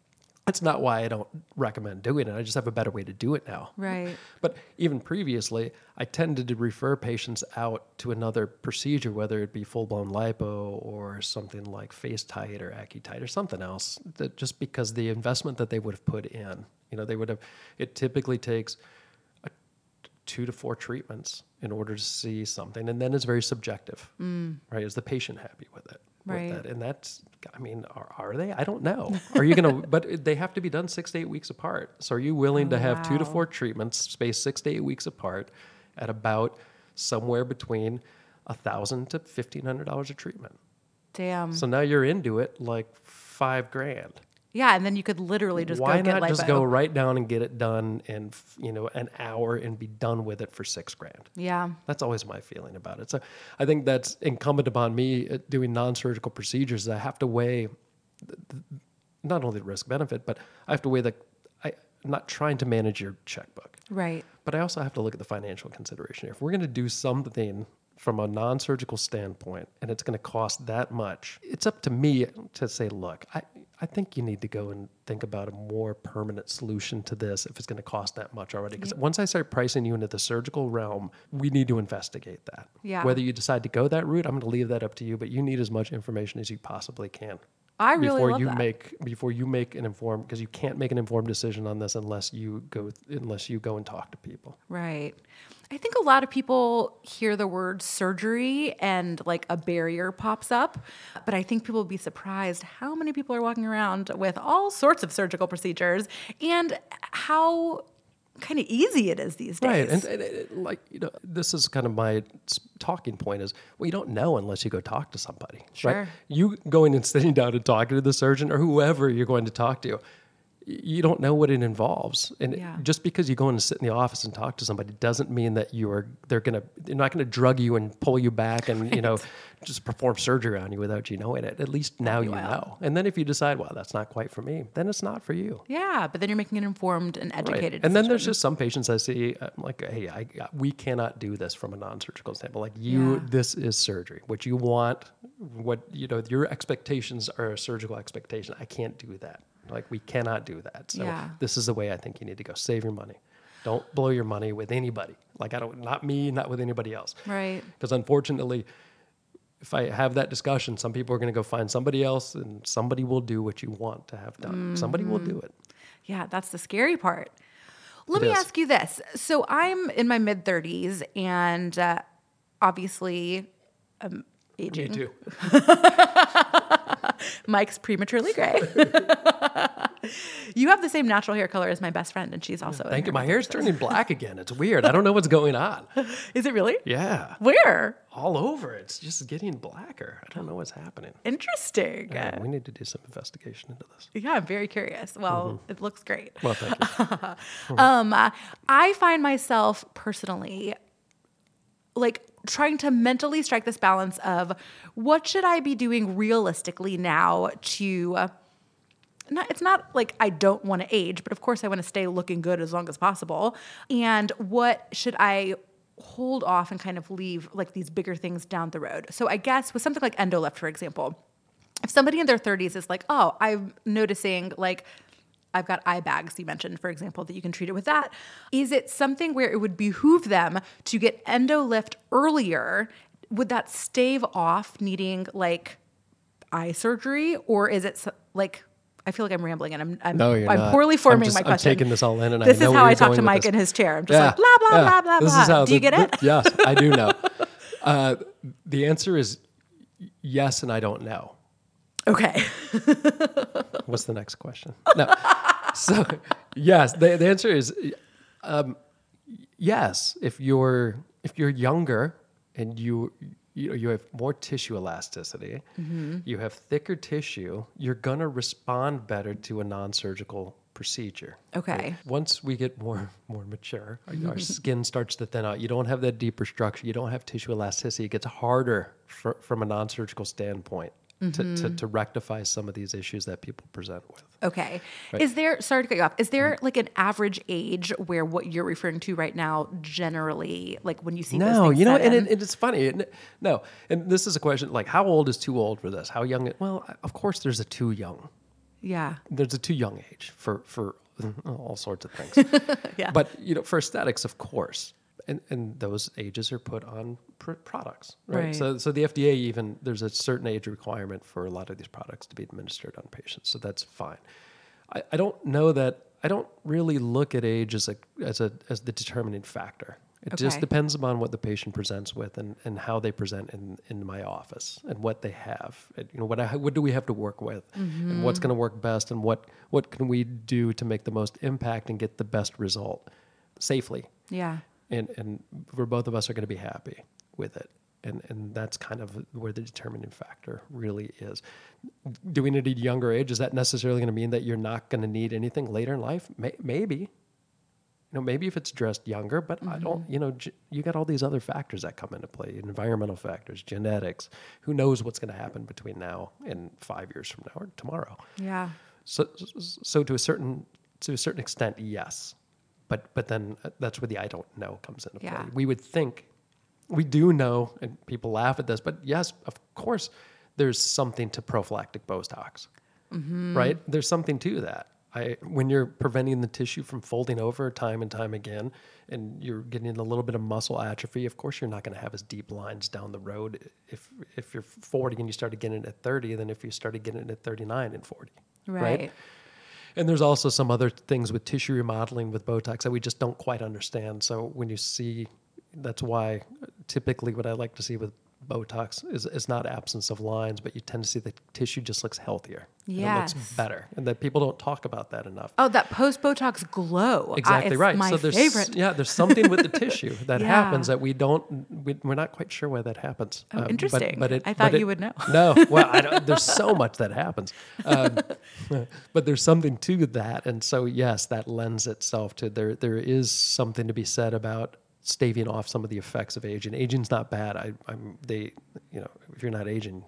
That's not why I don't recommend doing it. I just have a better way to do it now. Right. But even previously, I tended to refer patients out to another procedure, whether it be full blown lipo or something like FaceTite or AccuTite or something else, that just because the investment that they would have put in, you know, they would have, it typically takes a, two to four treatments in order to see something. And then it's very subjective, mm. right? Is the patient happy with it? Right. With that? And that's, I mean, are, are they? I don't know. Are you going to, but they have to be done six to eight weeks apart. So are you willing to oh, have two to four treatments spaced six to eight weeks apart at about somewhere between a thousand to fifteen hundred dollars a treatment. Damn. So now you're into it like five grand. Yeah, and then you could literally just Why go get not lipo. just go right down and get it done in you know an hour and be done with it for six grand? Yeah. That's always my feeling about it. So I think that's incumbent upon me uh, doing non-surgical procedures. I have to weigh not only the risk benefit, but I have to weigh the. I, I'm not trying to manage your checkbook. Right. But I also have to look at the financial consideration. If we're going to do something from a non surgical standpoint and it's going to cost that much, it's up to me to say, look, I, I think you need to go and think about a more permanent solution to this if it's going to cost that much already. Because once I start pricing you into the surgical realm, we need to investigate that. Yeah. Whether you decide to go that route, I'm going to leave that up to you, but you need as much information as you possibly can I really before you that. make before you make an informed because you can't make an informed decision on this unless you go unless you go and talk to people. Right. I think a lot of people hear the word surgery and like a barrier pops up, but I think people will be surprised how many people are walking around with all sorts of surgical procedures and how kind of easy it is these days. Right, and, and like you know, this is kind of my talking point is well, you don't know unless you go talk to somebody. Sure. Right? You going and sitting down and talking to the surgeon or whoever you're going to talk to, you don't know what it involves, and Yeah. just because you go in and sit in the office and talk to somebody doesn't mean that you're they're gonna they're not gonna drug you and pull you back and you know just perform surgery on you without you knowing it. At least now you know, and then if you decide, well, that's not quite for me, then it's not for you. yeah, but then you're making an informed and Right. educated And then there's just some patients I see, uh, I'm like, hey, I, we cannot do this from a non-surgical standpoint. Like you, Yeah. this is surgery. What you want, what you know, your expectations are a surgical expectation. I can't do that. Like we cannot do that. So Yeah. this is the way I think you need to go. Save your money. Don't blow your money with anybody. Like I don't, not me, not with anybody else. Right. Because unfortunately, if I have that discussion, some people are going to go find somebody else, and somebody will do what you want to have done. Somebody will Mm-hmm. do it. Yeah, that's the scary part. Let It me is. ask you this. So I'm in my mid 30s and uh, obviously um, aging. Me too. Mike's prematurely gray. you have the same natural hair color as my best friend, and she's also. in Thank you. My hair's turning black again. It's weird. I don't know what's going on. Is it really? Yeah. Where? All over. It's just getting blacker. I don't know what's happening. Interesting. Yeah, we need to do some investigation into this. Yeah, I'm very curious. Well, it looks great. Well, thank you. Um, I find myself personally like trying to mentally strike this balance of what should I be doing realistically now to. Not, it's not like I don't want to age, but of course I want to stay looking good as long as possible. And what should I hold off and kind of leave like these bigger things down the road? So I guess with something like endolift, for example, if somebody in their 30s is like, oh, I'm noticing like I've got eye bags, you mentioned, for example, that you can treat it with that. Is it something where it would behoove them to get endolift earlier? Would that stave off needing like eye surgery? Or is it like, I feel like I'm rambling and I'm, I'm, No, I'm poorly I'm forming just- my I'm question. taking this all in and I this know is how I talk to Mike in his chair. I'm just like, blah, blah, yeah. blah, blah, This blah. is how Do you get it? the- yes, I do know. Uh, the answer is yes, and I don't know. Okay. What's the next question? No. So, yes, the, the answer is um, yes. If you're if you're younger and you you, know, you have more tissue elasticity, Mm-hmm. you have thicker tissue, you're gonna respond better to a non-surgical procedure. Okay. Once we get more more mature, our, our skin starts to thin out. You don't have that deeper structure. You don't have tissue elasticity. It gets harder for, from a non-surgical standpoint to, to, to rectify some of these issues that people present with. Okay. Is there, sorry to cut you off, is Mm-hmm. there like an average age where what you're referring to right now generally, like when you see No, you know, and it, it's funny. No, and this is a question like, how old is too old for this? How young? Well, of course, there's a too young. yeah. There's a too young age for for all sorts of things. Yeah. But you know, for aesthetics, of course, and and those ages are put on pr- products, right? Right. So so the FDA even there's a certain age requirement for a lot of these products to be administered on patients, so that's fine. I, I don't know that I don't really look at age as a as a as the determining factor. It just depends upon what the patient presents with and, and how they present in, in my office and what they have. And, you know, what I, what do we have to work with and mm-hmm. what's going to work best and what, what can we do to make the most impact and get the best result safely. Yeah. And, and where both of us are going to be happy with it. And, and that's kind of where the determining factor really is. Doing it at a younger age, is that necessarily going to mean that you're not going to need anything later in life? May, maybe. You know, maybe if it's dressed younger, but I don't, mm-hmm. you know, g- you got all these other factors that come into play environmental factors, genetics. Who knows what's going to happen between now and five years from now or tomorrow? Yeah. So, so to a certain to a certain extent, yes, but but then uh, that's where the I don't know comes into play. We would think we do know, and people laugh at this, but yes, of course, there's something to prophylactic Botox, right? There's something to that. I, when you're preventing the tissue from folding over time and time again, and you're getting a little bit of muscle atrophy, of course you're not going to have as deep lines down the road if if you're 40 and you started getting it at 30 than if you started getting it at 39 and 40 Right. And there's also some other things with tissue remodeling with Botox that we just don't quite understand. So when you see, that's why typically what I like to see with Botox is, is not absence of lines, but you tend to see the tissue just looks healthier. It looks better. And that people don't talk about that enough. Oh, that post Botox glow. I- Exactly right. My so there's favorite. yeah, there's something with the tissue that Yeah. happens that we don't we, we're not quite sure why that happens. Oh, Um, but- interesting. But, it, I thought but it- you would know. No, well, I don't, there's so much that happens, um, but there's something to that, and so yes, that lends itself to there. There is something to be said about staving off some of the effects of aging. and aging's not bad. I, I'm they, you know, if you're not aging,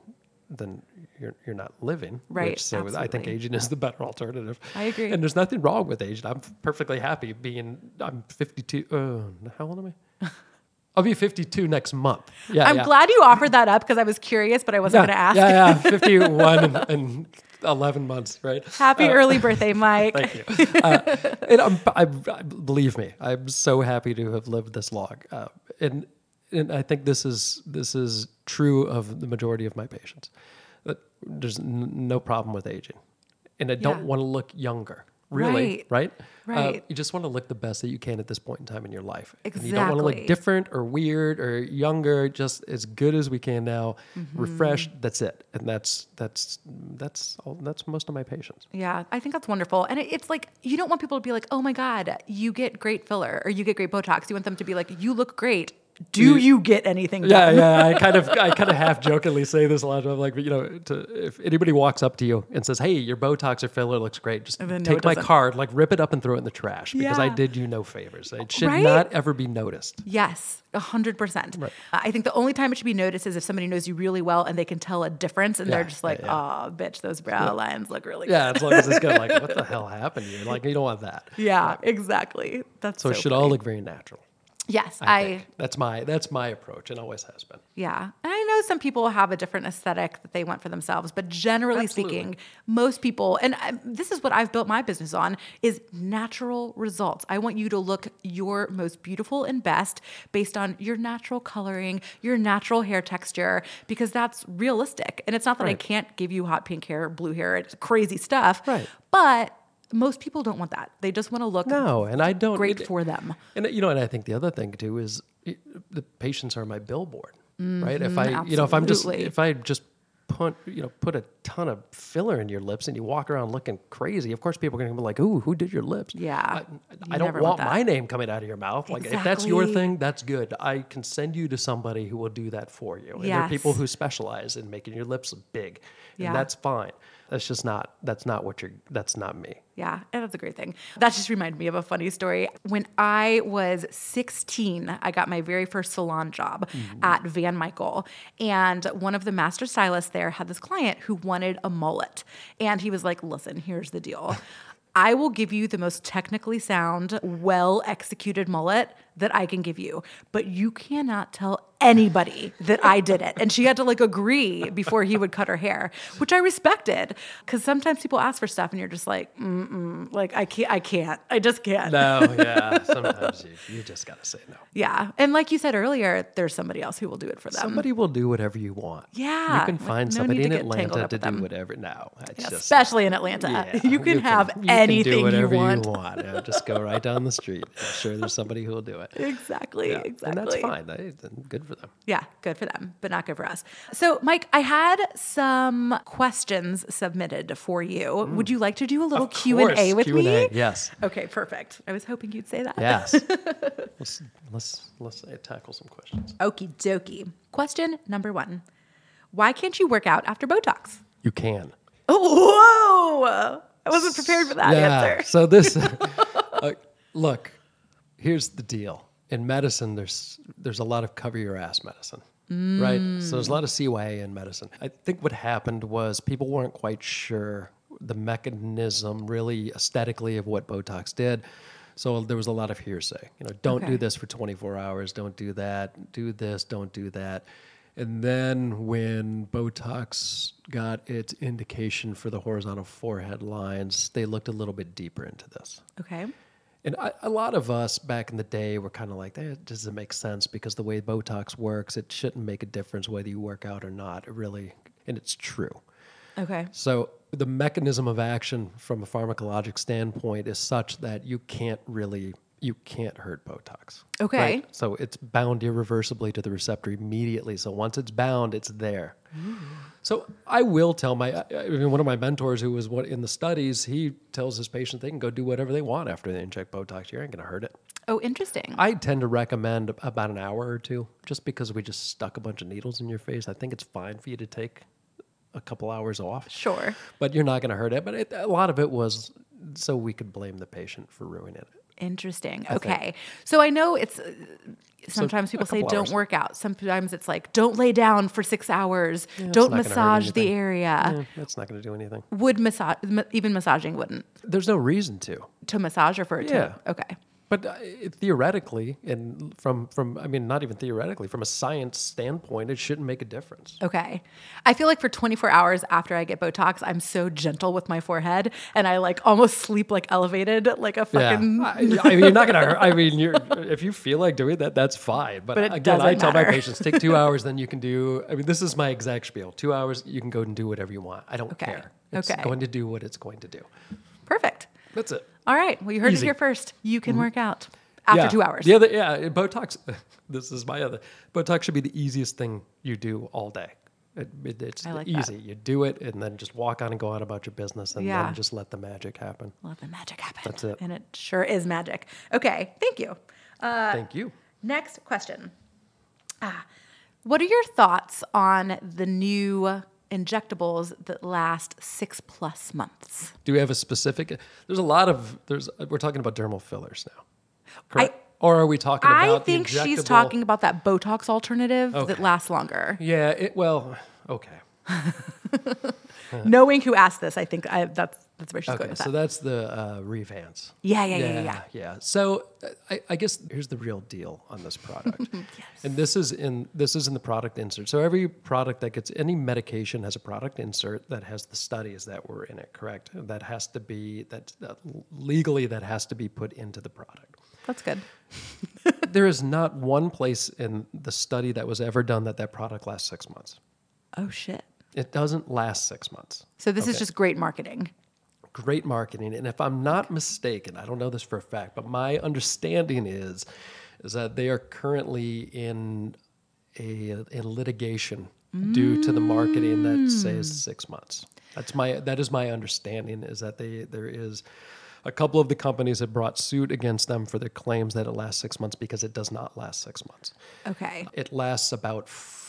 then you're you're not living. Right, Which, so I think aging is the better alternative. I agree. And there's nothing wrong with aging. I'm perfectly happy being. I'm 52. Uh, how old am I? I'll be 52 next month. Yeah, I'm yeah. glad you offered that up because I was curious, but I wasn't Yeah, going to ask. Yeah, yeah, 51 and, and 11 months, right? Happy early birthday, Mike. Thank you. Uh, and I'm, I, I, believe me, I'm so happy to have lived this long. Uh, and and I think this is this is true of the majority of my patients. That there's n- no problem with aging, and I don't Yeah. want to look younger. Really, right? Right. Uh, you just want to look the best that you can at this point in time in your life. And you don't want to look different or weird or younger. Just as good as we can now, Mm-hmm. refreshed. That's it, and that's that's that's all. That's most of my patients. Yeah, I think that's wonderful. And it, it's like, you don't want people to be like, oh my God, you get great filler or you get great Botox. You want them to be like, you look great. Do you get anything Yeah, done? yeah. I kind of, I kind of half jokingly say this a lot. I'm like, but you know, to, if anybody walks up to you and says, "Hey, your Botox or filler looks great," just no, take it my card, like rip it up and throw it in the trash because I did you no favors. It should Right? not ever be noticed. Yes, a hundred percent. Right. Uh, I think the only time it should be noticed is if somebody knows you really well and they can tell a difference, and they're just like, yeah, "Oh, bitch, those brow lines look really good. Yeah, as long as it's good. Like, what the hell happened to you? Like, you don't want that. good." Yeah, exactly. That's So, so, it should funny. all look very natural. Yes, I, I that's my that's my approach and always has been. Yeah. And I know some people have a different aesthetic that they want for themselves, but generally Absolutely. speaking, most people, and I, this is what I've built my business on, is natural results. I want you to look your most beautiful and best based on your natural coloring, your natural hair texture, because that's realistic. And it's not that I can't give you hot pink hair, blue hair, it's crazy stuff. Right. But most people don't want that. They just want to look No, and I don't. great it- for them. And you know, and I think the other thing too is it, the patients are my billboard, right? If I, you know, if I'm just mm-hmm. if I just put you know put a ton of filler in your lips and you walk around looking crazy, of course people are going to be like, "Ooh, who did your lips?" Yeah, I, I don't want want my name coming out of your mouth. Like if that's your thing, that's good. I can send you to somebody who will do that for you. And there are people who specialize in making your lips big, and Yeah. that's fine. That's just not that's not what you're. That's not me. Yeah, and that's a great thing. That just reminded me of a funny story. When I was 16, I got my very first salon job mm-hmm. at Van Michael. And one of the master stylists there had this client who wanted a mullet. And he was like, listen, here's the deal. I will give you the most technically sound, well executed mullet that I can give you, but you cannot tell anybody that I did it. And she had to like agree before he would cut her hair, which I respected because sometimes people ask for stuff and you're just like, mm-mm, like I can't, I can't, I just can't. No, yeah. Sometimes you, you just gotta say no. Yeah. And like you said earlier, there's somebody else who will do it for them. Somebody will do whatever you want. Yeah, You can find no somebody need in to Atlanta to do them. whatever. No, it's just Especially in Atlanta. yeah, you can have you anything can do whatever you want. Yeah, just go right down the street. I'm sure there's somebody who will do it. Exactly. Yeah, Exactly. And that's fine. That- good for them. Yeah, good for them, but not good for us. So, Mike, I had some questions submitted for you. Would you like to do a little Q and A with Q&A, me? yes. Okay, perfect. I was hoping you'd say that. Yes. let's let's let's uh, tackle some questions. Okie dokie. Question number one: Why can't you work out after Botox? You can. Oh, whoa! I wasn't prepared for that yeah. answer. So this, uh, look, here's the deal. In medicine, there's there's a lot of cover your ass medicine, right? So there's a lot of CYA in medicine. I think what happened was people weren't quite sure the mechanism, really aesthetically, of what Botox did. So there was a lot of hearsay. You know, don't Okay. do this for 24 hours. Don't do that. Do this. Don't do that. And then when Botox got its indication for the horizontal forehead lines, they looked a little bit deeper into this. Okay. And I, a lot of us back in the day were kind of like, that doesn't make sense because the way Botox works, it shouldn't make a difference whether you work out or not. It really, and it's true. Okay. So the mechanism of action from a pharmacologic standpoint is such that you can't really you can't hurt Botox. Okay. So it's bound irreversibly to the receptor immediately. So once it's bound, it's there. So I will tell my I mean, one of my mentors who was what in the studies, he tells his patients they can go do whatever they want after they inject Botox. You ain't gonna hurt it. Oh, interesting. I tend to recommend about an hour or two, just because we just stuck a bunch of needles in your face. I think it's fine for you to take a couple hours off sure. but you're not going to hurt it. But it, a lot of it was so we could blame the patient for ruining it. Interesting. think. Okay. So I know it's uh, sometimes a people say don't hours. work out. Sometimes it's like don't lay down for 6 hours. it's don't not gonna hurt massage the area. Eh, that's not going to do anything. Would massage even massaging wouldn't There's no reason to. to massage or for it Yeah. to Okay. But uh, theoretically, and from from I mean, not even theoretically, from a science standpoint, it shouldn't make a difference. Okay. I feel like for 24 hours after I get Botox, I'm so gentle with my forehead and I like almost sleep like elevated, like a fucking. Yeah, I, I mean, you're not gonna hurt. I mean, you're if you feel like doing that, that's fine. But, But again, I tell my patients take two hours, then you can do. I mean, this is my exact spiel. Two hours, you can go and do whatever you want. I don't Okay. care. It's Okay. going to do what it's going to do. Perfect. That's it. All right. Well, you heard Easy. Mm-hmm. it here first. You can work out after yeah. two hours. The other, yeah, Botox. This is my other. Botox should be the easiest thing you do all day. It, it- it's like easy. that. You do it, and then just walk on and go on about your business, and Yeah. then just let the magic happen. Let the magic happen. That's it. And it sure is magic. Okay. Thank you. Uh, Thank you. Next question. Ah, what are your thoughts on the new injectables that last six plus months? Do we have a specific? There's a lot of. There's. We're talking about dermal fillers now, correct? or are we talking about? I think she's talking about that Botox alternative that lasts longer. Yeah. It, well. Okay. Knowing who asked this, I think I, that's That's where she's going Okay, with so that. that's the uh, Revance. Yeah, yeah, yeah, yeah, yeah. yeah. So uh, I, I guess here's the real deal on this product, yes. and this is in this is in the product insert. So every product that gets any medication has a product insert that has the studies that were in it. Correct? That has to be that, that legally that has to be put into the product. That's good. there is not one place in the study that was ever done that that product lasts six months. Oh shit. It doesn't last six months. So this is just great marketing. Great marketing. And if I'm not mistaken, I don't know this for a fact, but my understanding is is that they are currently in a, a litigation due to the marketing that says mm. six months. That's my that is my understanding is that they there is a couple of the companies have brought suit against them for their claims that it lasts six months because it does not last six months. Okay. It lasts about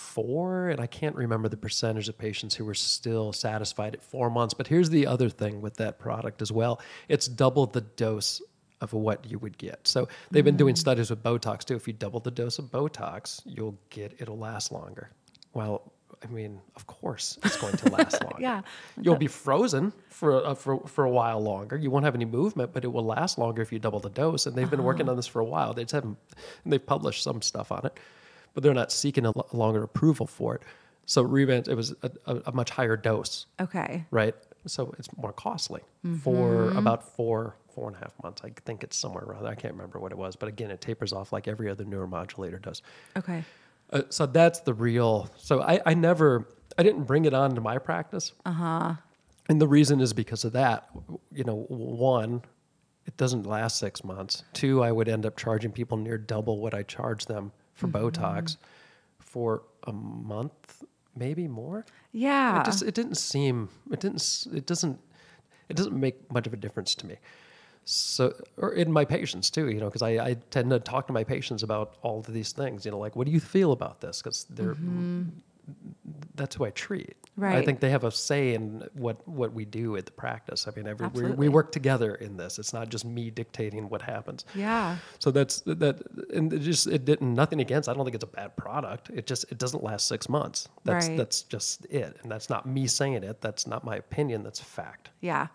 four, and I can't remember the percentage of patients who were still satisfied at four months. But here's the other thing with that product as well it's double the dose of what you would get. So they've been doing mm. studies with Botox too. If you double the dose of Botox, you'll get it'll last longer. Well, I mean, of course, it's going to last longer. Yeah. You'll be frozen for, a, for for a while longer. You won't have any movement, but it will last longer if you double the dose. And they've been working oh. on this for a while. They just haven't, and they've published some stuff on it, but they're not seeking a longer approval for it. So Revance, it was a, a, a much higher dose, Okay. right? So it's more costly for about four four and a half months. I think it's somewhere around there. I can't remember what it was, but again, it tapers off like every other neuromodulator does. Okay. Uh, so that's the real. So I, I never, I didn't bring it on to my practice. Uh huh. And the reason is because of that. You know, one, it doesn't last six months. Two, I would end up charging people near double what I charge them for mm-hmm. Botox for a month, maybe more. Yeah. It just it didn't seem it didn't it doesn't it doesn't make much of a difference to me. So or in my patients too, you know, because I, I tend to talk to my patients about all of these things. You know, like what do you feel about this? Because they're mm-hmm. That's who I treat. I think they have a say in what what we do at the practice. I mean, every, we, we work together in this. It's not just me dictating what happens. yeah. So that's that, and it just it didn't nothing against. I don't think it's a bad product. It just it doesn't last six months. That's Right. that's just it, and that's not me saying it. That's not my opinion. That's fact. Yeah.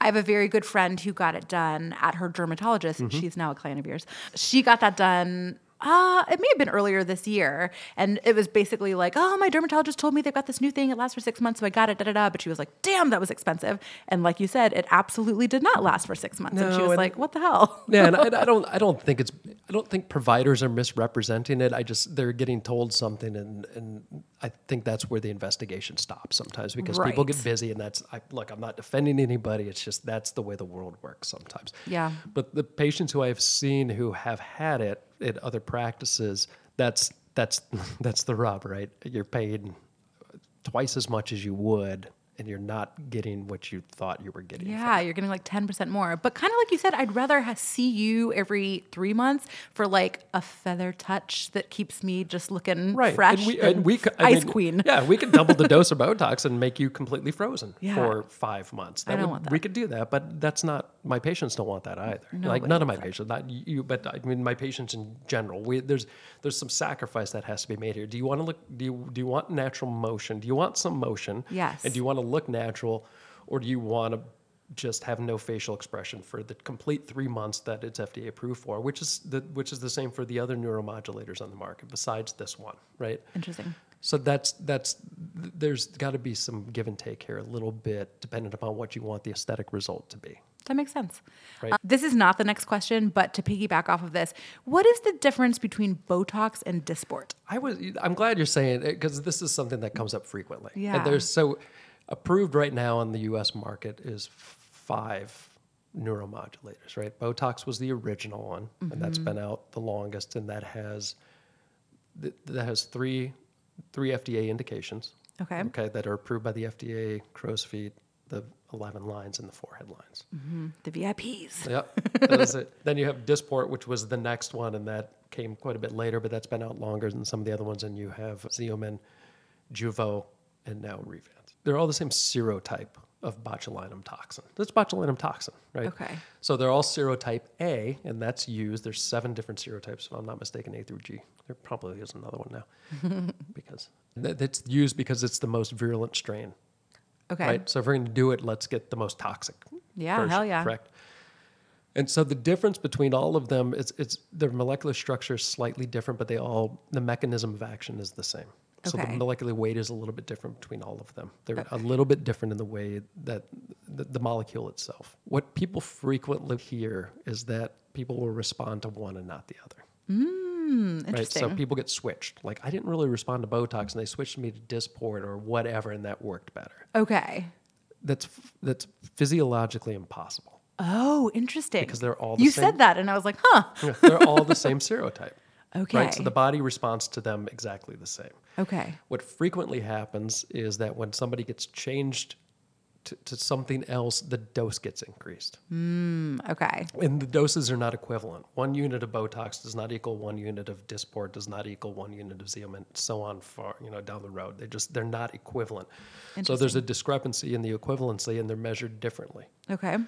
I have a very good friend who got it done at her dermatologist. Mm-hmm. She's now a client of yours. She got that done. Uh, it may have been earlier this year. And it was basically like, oh, my dermatologist told me they've got this new thing. It lasts for six months. So I got it, da da da. But she was like, damn, that was expensive. And like you said, it absolutely did not last for six months. No, and she was and- like, what the hell? Yeah, and I, I don't I don't think it's I don't think providers are misrepresenting it. I just they're getting told something, and and I think that's where the investigation stops sometimes because people get busy, and that's I, look. I'm not defending anybody. It's just that's the way the world works sometimes. Yeah. But the patients who I've seen who have had it at other practices, that's that's that's the rub, right? You're paid twice as much as you would, and you're not getting what you thought you were getting. Yeah, you're getting like 10% more. But kind of like you said, I'd rather ha- see you every three months for like a feather touch that keeps me just looking right. fresh. and we, and we could, Ice mean, Queen. Yeah, we could double the dose of Botox and make you completely frozen Yeah. for five months. I don't would- want that. We could do that, but that's not my patients don't want that either. like none of my that. patients, not you, but I mean my patients in general. We, there's there's some sacrifice that has to be made here. Do you want to look? Do you do you want natural motion? Do you want some motion? Yes. And do you want to look natural, or do you want to just have no facial expression for the complete three months that it's FDA approved for, which is the which is the same for the other neuromodulators on the market besides this one, right? Interesting. So that's that's there's got to be some give and take here a little bit, dependent upon what you want the aesthetic result to be. That makes sense. Right. Uh, this is not the next question, but to piggyback off of this, what is the difference between Botox and Dysport? I was I'm glad you're saying it because this is something that comes up frequently. Yeah. And there's so approved right now in the U.S. market is five neuromodulators. Right. Botox was the original one, and that's Mm-hmm. been out the longest, and that has th- that has three three FDA indications. Okay. Okay, that are approved by the FDA. Crow's feet, the 11 lines, and the forehead lines. The VIPs. Yep, that it. Then you have Dysport, which was the next one, and that came quite a bit later, but that's been out longer than some of the other ones. And you have Xeomin, Jeuveau, and now Revance. They're all the same serotype of botulinum toxin. That's botulinum toxin, right? Okay. So they're all serotype A, and that's used. There's seven different serotypes, if I'm not mistaken, A through G. There probably is another one now, because that- that's used because it's the most virulent strain Okay. Right. So if we're going to do it, let's get the most toxic. Yeah, version, hell yeah. Correct. And so the difference between all of them is it's their molecular structure is slightly different, but they all the mechanism of action is the same. So Okay. the molecular weight is a little bit different between all of them. They're a little bit different in the way that the, the molecule itself. What people frequently hear is that people will respond to one and not the other. Hmm, Right. interesting. So people get switched. Like I didn't really respond to Botox, and they switched me to Dysport or whatever, and that worked better. okay. That's that's physiologically impossible Oh, interesting. because they're all the same You same. said that, and I was like, huh. They're all the same serotype. Okay. Right. So the body responds to them exactly the same. Okay. What frequently happens is that when somebody gets changed to, to something else, the dose gets increased. Mm, okay. And the doses are not equivalent. One unit of Botox does not equal one unit of Dysport, does not equal one unit of Xeomin, so on far, you know, down the road. They just, they're not equivalent. So there's a discrepancy in the equivalency and they're measured differently. Okay.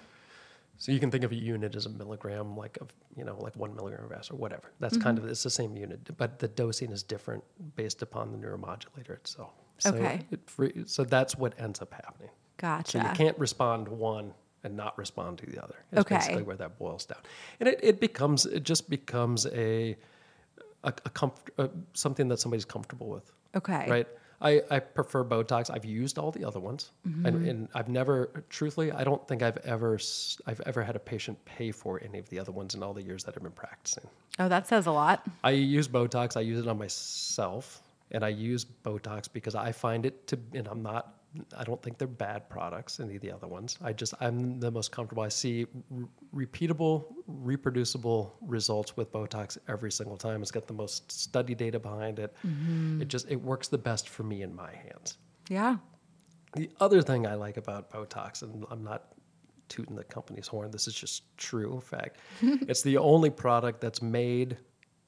So you can think of a unit as a milligram, like of you know, like one milligram of S or whatever. That's kind of it's the same unit, but the dosing is different based upon the neuromodulator itself. So Okay. It, free, so that's what ends up happening. Gotcha. So you can't respond to one and not respond to the other. Is Okay. basically where that boils down, and it, it becomes it just becomes a a, a comfort uh, something that somebody's comfortable with. Okay. Right. I, I prefer Botox. I've used all the other ones, Mm-hmm. and, and I've never, truthfully, I don't think I've ever, I've ever had a patient pay for any of the other ones in all the years that I've been practicing. Oh, that says a lot. I use Botox. I use it on myself, and I use Botox because I find it to, and I'm not, I don't think they're bad products. Any of the other ones, I just, I'm the most comfortable. I see r- repeatable, reproducible results with Botox every single time. It's got the most study data behind it. Mm-hmm. It just, it works the best for me in my hands. Yeah. The other thing I like about Botox, and I'm not tooting the company's horn, this is just true in fact. it's the only product that's made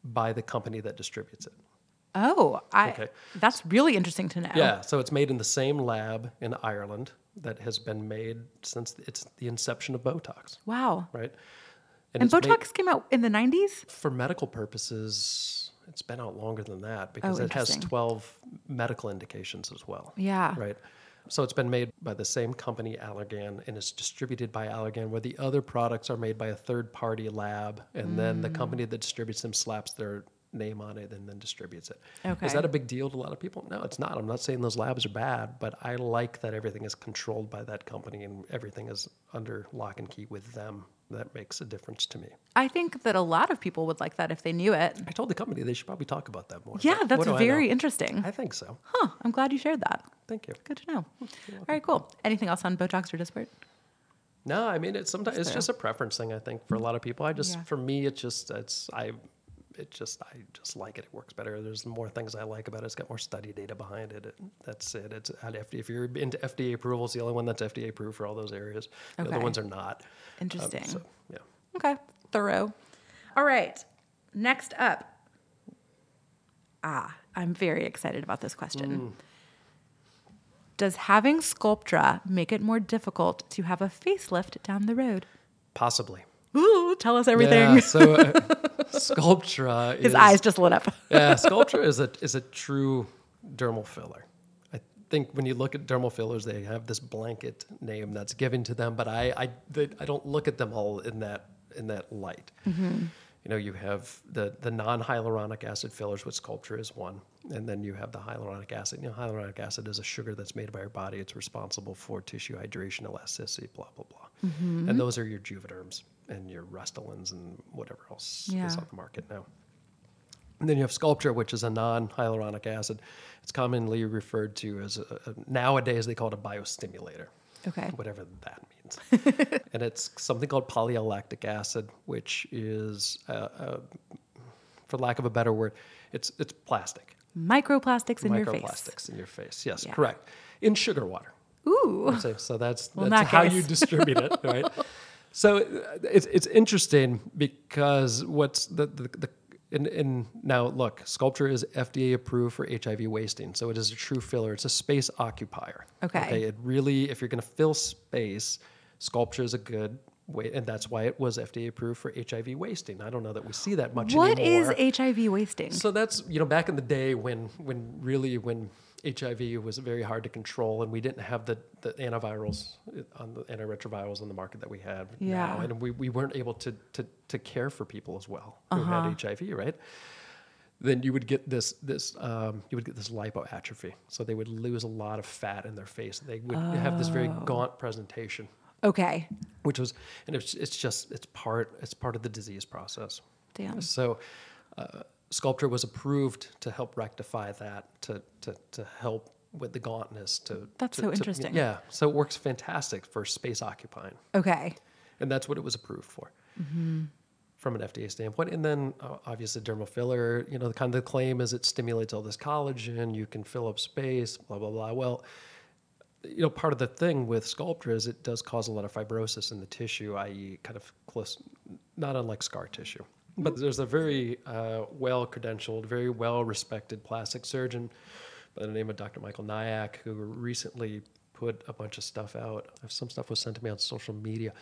by the company that distributes it. Oh, I. Okay. That's really interesting to know. Yeah, so it's made in the same lab in Ireland that has been made since it's the inception of Botox, Wow. right? And, made- Botox came out in the 90s? for medical purposes, it's been out longer than that because Oh, it has 12 medical indications as well. Yeah. Right. So it's been made by the same company, Allergan, and it's distributed by Allergan, where the other products are made by a third party lab, and then Mm. the company that distributes them slaps their name on it and then distributes it. Okay. Is that a big deal to a lot of people? No, it's not. I'm not saying those labs are bad, but I like that everything is controlled by that company and everything is under lock and key with them. That makes a difference to me. I think that a lot of people would like that if they knew it. I told the company they should probably talk about that more. Yeah, that's do I very interesting. I think so. Huh. I'm glad you shared that. Thank you. Good to know. Hmm, All right, cool. Anything else on Botox or Dysport? No, I mean it's sometimes it's just a preference thing. I think for a lot of people, I just Yeah. for me, it's just it's I, it just I just like it. It works better. There's more things I like about it. It's got more study data behind it. it that's it. It's if you're into FDA approval, it's the only one that's FDA approved for all those areas. The Okay. other ones are not. Um, Interesting. so yeah, Okay. Thorough. All right. Next up. Ah, I'm very excited about this question. Does having Sculptra make it more difficult to have a facelift down the road? possibly. Ooh, tell us everything. Yeah, so uh, Sculptra His is, eyes just lit up. yeah, Sculptra is a is a true dermal filler. I think when you look at dermal fillers, they have this blanket name that's given to them, but I I, they, I don't look at them all in that in that light. You know, you have the the non hyaluronic acid fillers, which Sculptra is one, and then you have the hyaluronic acid. You know, hyaluronic acid is a sugar that's made by our body. It's responsible for tissue hydration, elasticity, blah blah blah. And those are your Juvederms and your Restylanes and whatever else Yeah. is on the market now. And then you have Sculptra, which is a non-hyaluronic acid. It's commonly referred to as a, a- nowadays they call it a biostimulator, Okay. whatever that means. and it's something called polylactic acid, which is, uh, uh, for lack of a better word, it's it's plastic, Microplastics in your face. microplastics in your face. Yes, Yeah. correct. In sugar water. Ooh. So, that's, Well, that's that how case. you distribute it, right? So uh, it's it's interesting because what's the the, the in, in now look, Sculptra is FDA approved for HIV wasting, so it is a true filler. It's a space occupier. Okay. It really, if you're going to fill space, Sculptra is a good way, and that's why it was FDA approved for HIV wasting. I don't know that we see that much What anymore. is HIV wasting? So that's you know back in the day when when really when HIV was very hard to control, and we didn't have the, the antivirals on the antiretrovirals on the market that we have Yeah. now, and we, we weren't able to, to to care for people as well who Uh-huh. had HIV, right? Then you would get this this um, you would get this lipoatrophy, so they would lose a lot of fat in their face. They would have this very Oh. gaunt presentation, Okay. which was and it's it's just it's part it's part of the disease process. Damn. So, uh, Sculptra was approved to help rectify that, to, to, to help with the gauntness. To That's to- so to- interesting. yeah, so it works fantastic for space occupying, Okay. and that's what it was approved for Mm-hmm. from an FDA standpoint. And then uh, obviously dermal filler, you know, the kind of the claim is it stimulates all this collagen, you can fill up space, blah blah blah. Well. You know, part of the thing with Sculptra is it does cause a lot of fibrosis in the tissue, i.e., kind of close, not unlike scar tissue. But there's a very uh, well credentialed, very well respected plastic surgeon by the name of Dr. Michael Nyack, who recently put a bunch of stuff out. Some stuff was sent to me on social media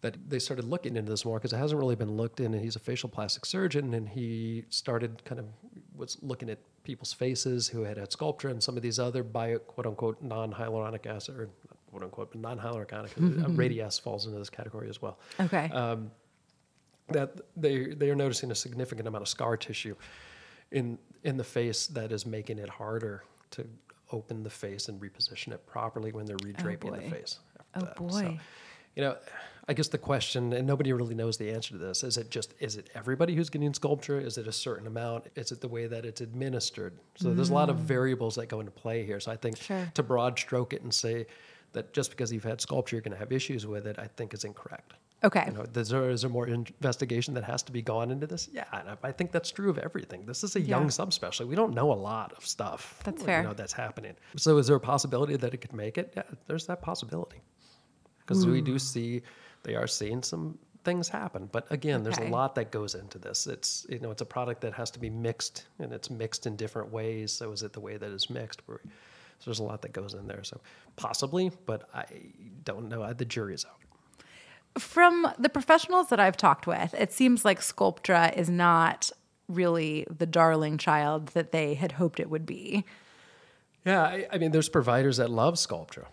that they started looking into this more because it hasn't really been looked in. And he's a facial plastic surgeon, and he started kind of was looking at people's faces who had had Sculptra and some of these other bio quote unquote non hyaluronic acid or quote unquote but non hyaluronic acid. uh, falls into this category as well Okay. That they they are noticing a significant amount of scar tissue in in the face that is making it harder to open the face and reposition it properly when they're redraping the face. Oh, that. boy. you know, I guess the question, and nobody really knows the answer to this, is it just is it everybody who's getting Sculptra? Is it a certain amount? Is it the way that it's administered? So there's a lot of variables that go into play here. So I think Mm. Sure. to broad stroke it and say that just because you've had Sculptra, you're going to have issues with it, I think is incorrect. okay. You know, is there, is there more investigation that has to be gone into this? Yeah, and I, I think that's true of everything. This is a young Yeah. subspecialty. We don't know a lot of stuff. That's fair. you know, that's happening. So is there a possibility that it could make it? Yeah, there's that possibility. Because we do hmm. see, they are seeing some things happen. But again, there's a lot that goes into this. It's you know, it's a product that has to be mixed, and it's mixed in different ways. So is it the way that it's mixed? Where, so there's a lot that goes in there. So possibly, but I don't know. The jury is out. From the professionals that I've talked with, it seems like Sculptra is not really the darling child that they had hoped it would be. Yeah, I, I mean, there's providers that love Sculptra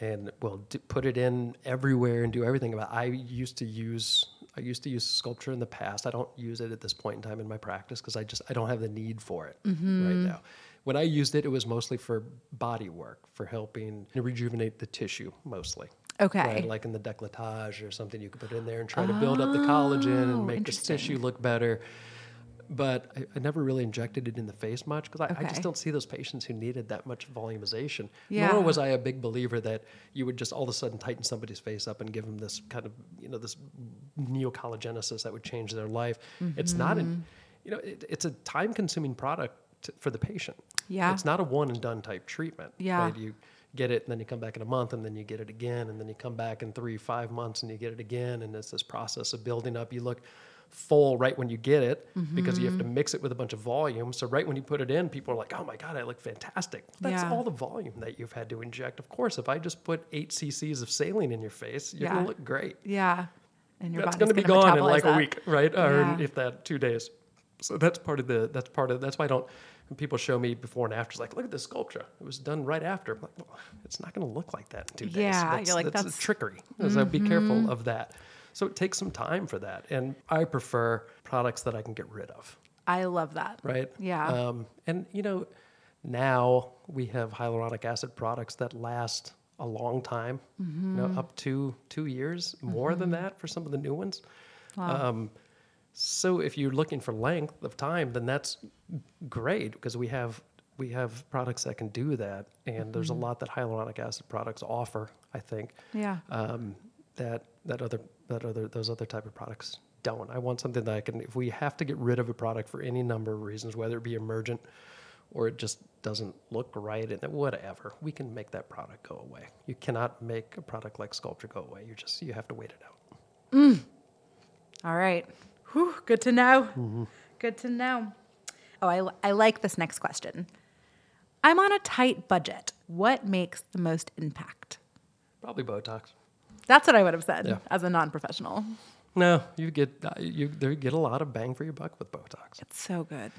and will d- put it in everywhere and do everything. But I used to use I used to use Sculptra in the past. I don't use it at this point in time in my practice because I just I don't have the need for it mm-hmm. right now. When I used it, it was mostly for body work, for helping to rejuvenate the tissue mostly. Okay. Right, like in the décolletage or something, you could put in there and try to build up the collagen and make the tissue look better. But I, I never really injected it in the face much because I, I just don't see those patients who needed that much volumization. Yeah. Nor was I a big believer that you would just all of a sudden tighten somebody's face up and give them this kind of, you know, this neocollagenesis that would change their life. It's not, Mm-hmm. an, you know, it, it's a time consuming product to, for the patient. Yeah. It's not a one and done type treatment. Yeah. Right? You get it and then you come back in a month and then you get it again and then you come back in three, five months and you get it again. And it's this process of building up. You look full right when you get it because you have Mm-hmm. to mix it with a bunch of volume. So right when you put it in, people are like, oh my God, I look fantastic. That's Yeah. all the volume that you've had to inject. Of course, if I just put eight cc's of saline in your face, you're Yeah. going to look great. Yeah. And your That's going to be gonna gone in like that. a week, right? Or if that two days. So that's part of the. That's part of. That's why I don't. When people show me before and after, it's like, look at this Sculptra. It was done right after. I'm like, well, it's not going to look like that in two days. Yeah, you're like, that's, that's- Mm-hmm. trickery. So be careful of that. So it takes some time for that, and I prefer products that I can get rid of, I love that. right? Yeah. Um, and you know, now we have hyaluronic acid products that last a long time, Mm-hmm. know, up to two years, more than that for some of the new ones. Um, so if you're looking for length of time, then that's great because we have we have products that can do that, and there's Mm-hmm. a lot that hyaluronic acid products offer. I think Yeah. um, that that other that other those other type of products don't. I want something that I can. If we have to get rid of a product for any number of reasons, whether it be emergent or it just doesn't look right and whatever, we can make that product go away. You cannot make a product like Sculptra go away. You just you have to wait it out. All right. Whew, good to know. Mm-hmm. Good to know. Oh, I, I like this next question. I'm on a tight budget. What makes the most impact? Probably Botox. That's what I would have said Yeah. as a non professional. No, you get uh, you there get a lot of bang for your buck with Botox. It's so good.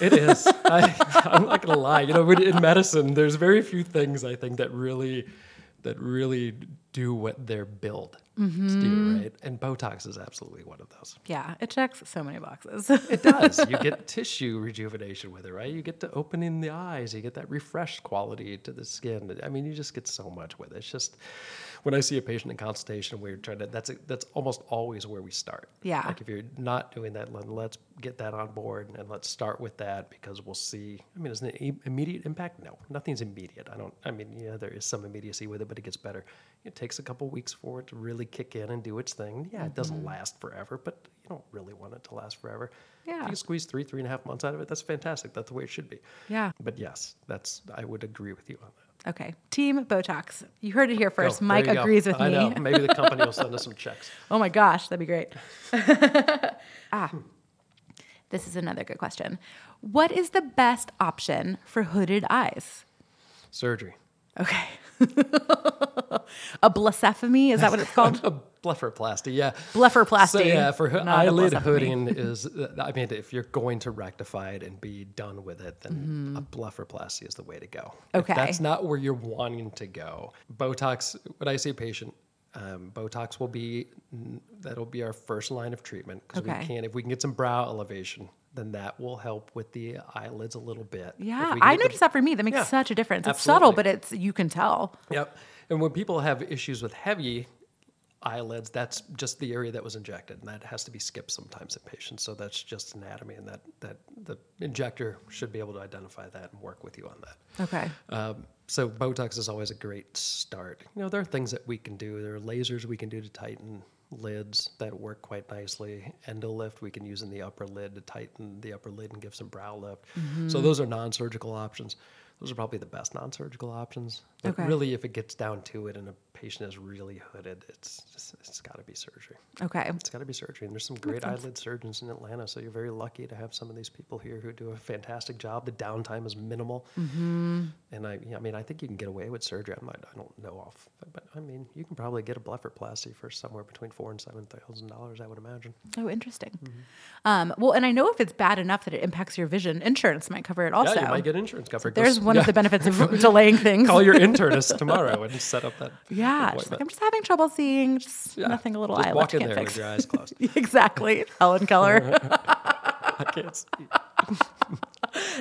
It is. I, I'm not gonna lie. You know, in medicine, there's very few things I think that really that really do what they're billed to do, mm-hmm. right? And Botox is absolutely one of those. Yeah, it checks so many boxes. It does. you get tissue rejuvenation with it, right? You get to opening the eyes. You get that refreshed quality to the skin. I mean, you just get so much with it. It's just when I see a patient in consultation, we're trying to. That's that's almost always where we start. Yeah. Like if you're not doing that, then let's get that on board and let's start with that because we'll see. I mean, is it immediate impact? No, nothing's immediate. I don't. I mean, yeah, there is some immediacy with it, but it gets better. It takes a couple weeks for it to really kick in and do its thing. Yeah, it doesn't mm-hmm. last forever, but you don't really want it to last forever. If Yeah. you can squeeze three, three and a half months out of it, that's fantastic. That's the way it should be. yeah. But yes, that's I would agree with you on that. Okay. Team Botox. You heard it here first. There Mike you go. agrees with I me. know. Maybe the company will send us some checks. Oh my gosh, that'd be great. ah, this is another good question. What is the best option for hooded eyes? Surgery. Okay. a blasphemy, is that what it's called? Blepharoplasty, yeah. Blepharoplasty, So yeah, for ho- eyelid hooding is. I mean, if you're going to rectify it and be done with it, then a blepharoplasty is the way to go. Okay. If that's not where you're wanting to go, Botox. When I see a patient, um, Botox will be that'll be our first line of treatment because Okay. we can if we can get some brow elevation. Then that will help with the eyelids a little bit. Yeah, I noticed that for me. That makes Yeah, such a difference. It's subtle, but it's you can tell. Yep. And when people have issues with heavy eyelids, that's just the area that was injected, and that has to be skipped sometimes in patients. So that's just anatomy, and that that the injector should be able to identify that and work with you on that. Okay. Um, so Botox is always a great start. You know, there are things that we can do. There are lasers we can do to tighten lids that work quite nicely. Endolift we can use in the upper lid to tighten the upper lid and give some brow lift. So those are non-surgical options. Those are probably the best non-surgical options. But Okay. really, if it gets down to it and a patient is really hooded, it's just, it's got to be surgery. Okay. It's got to be surgery. And there's some great eyelid surgeons in Atlanta. So you're very lucky to have some of these people here who do a fantastic job. The downtime is minimal. Mm-hmm. And I, I mean, I think you can get away with surgery. I'm not, I don't know off, but I mean, you can probably get a blepharoplasty for somewhere between four and seven thousand dollars. I would imagine. Oh, interesting. Mm-hmm. Um, well, and I know if it's bad enough that it impacts your vision, insurance might cover it also. yeah, you might get insurance coverage. There's one yeah. of the benefits of delaying things. Call your internist tomorrow and set up that. yeah, just like. I'm just having trouble seeing, just Yeah, nothing a little just eye walk lift in there fix. with your eyes closed. exactly, Helen Keller. I can't see.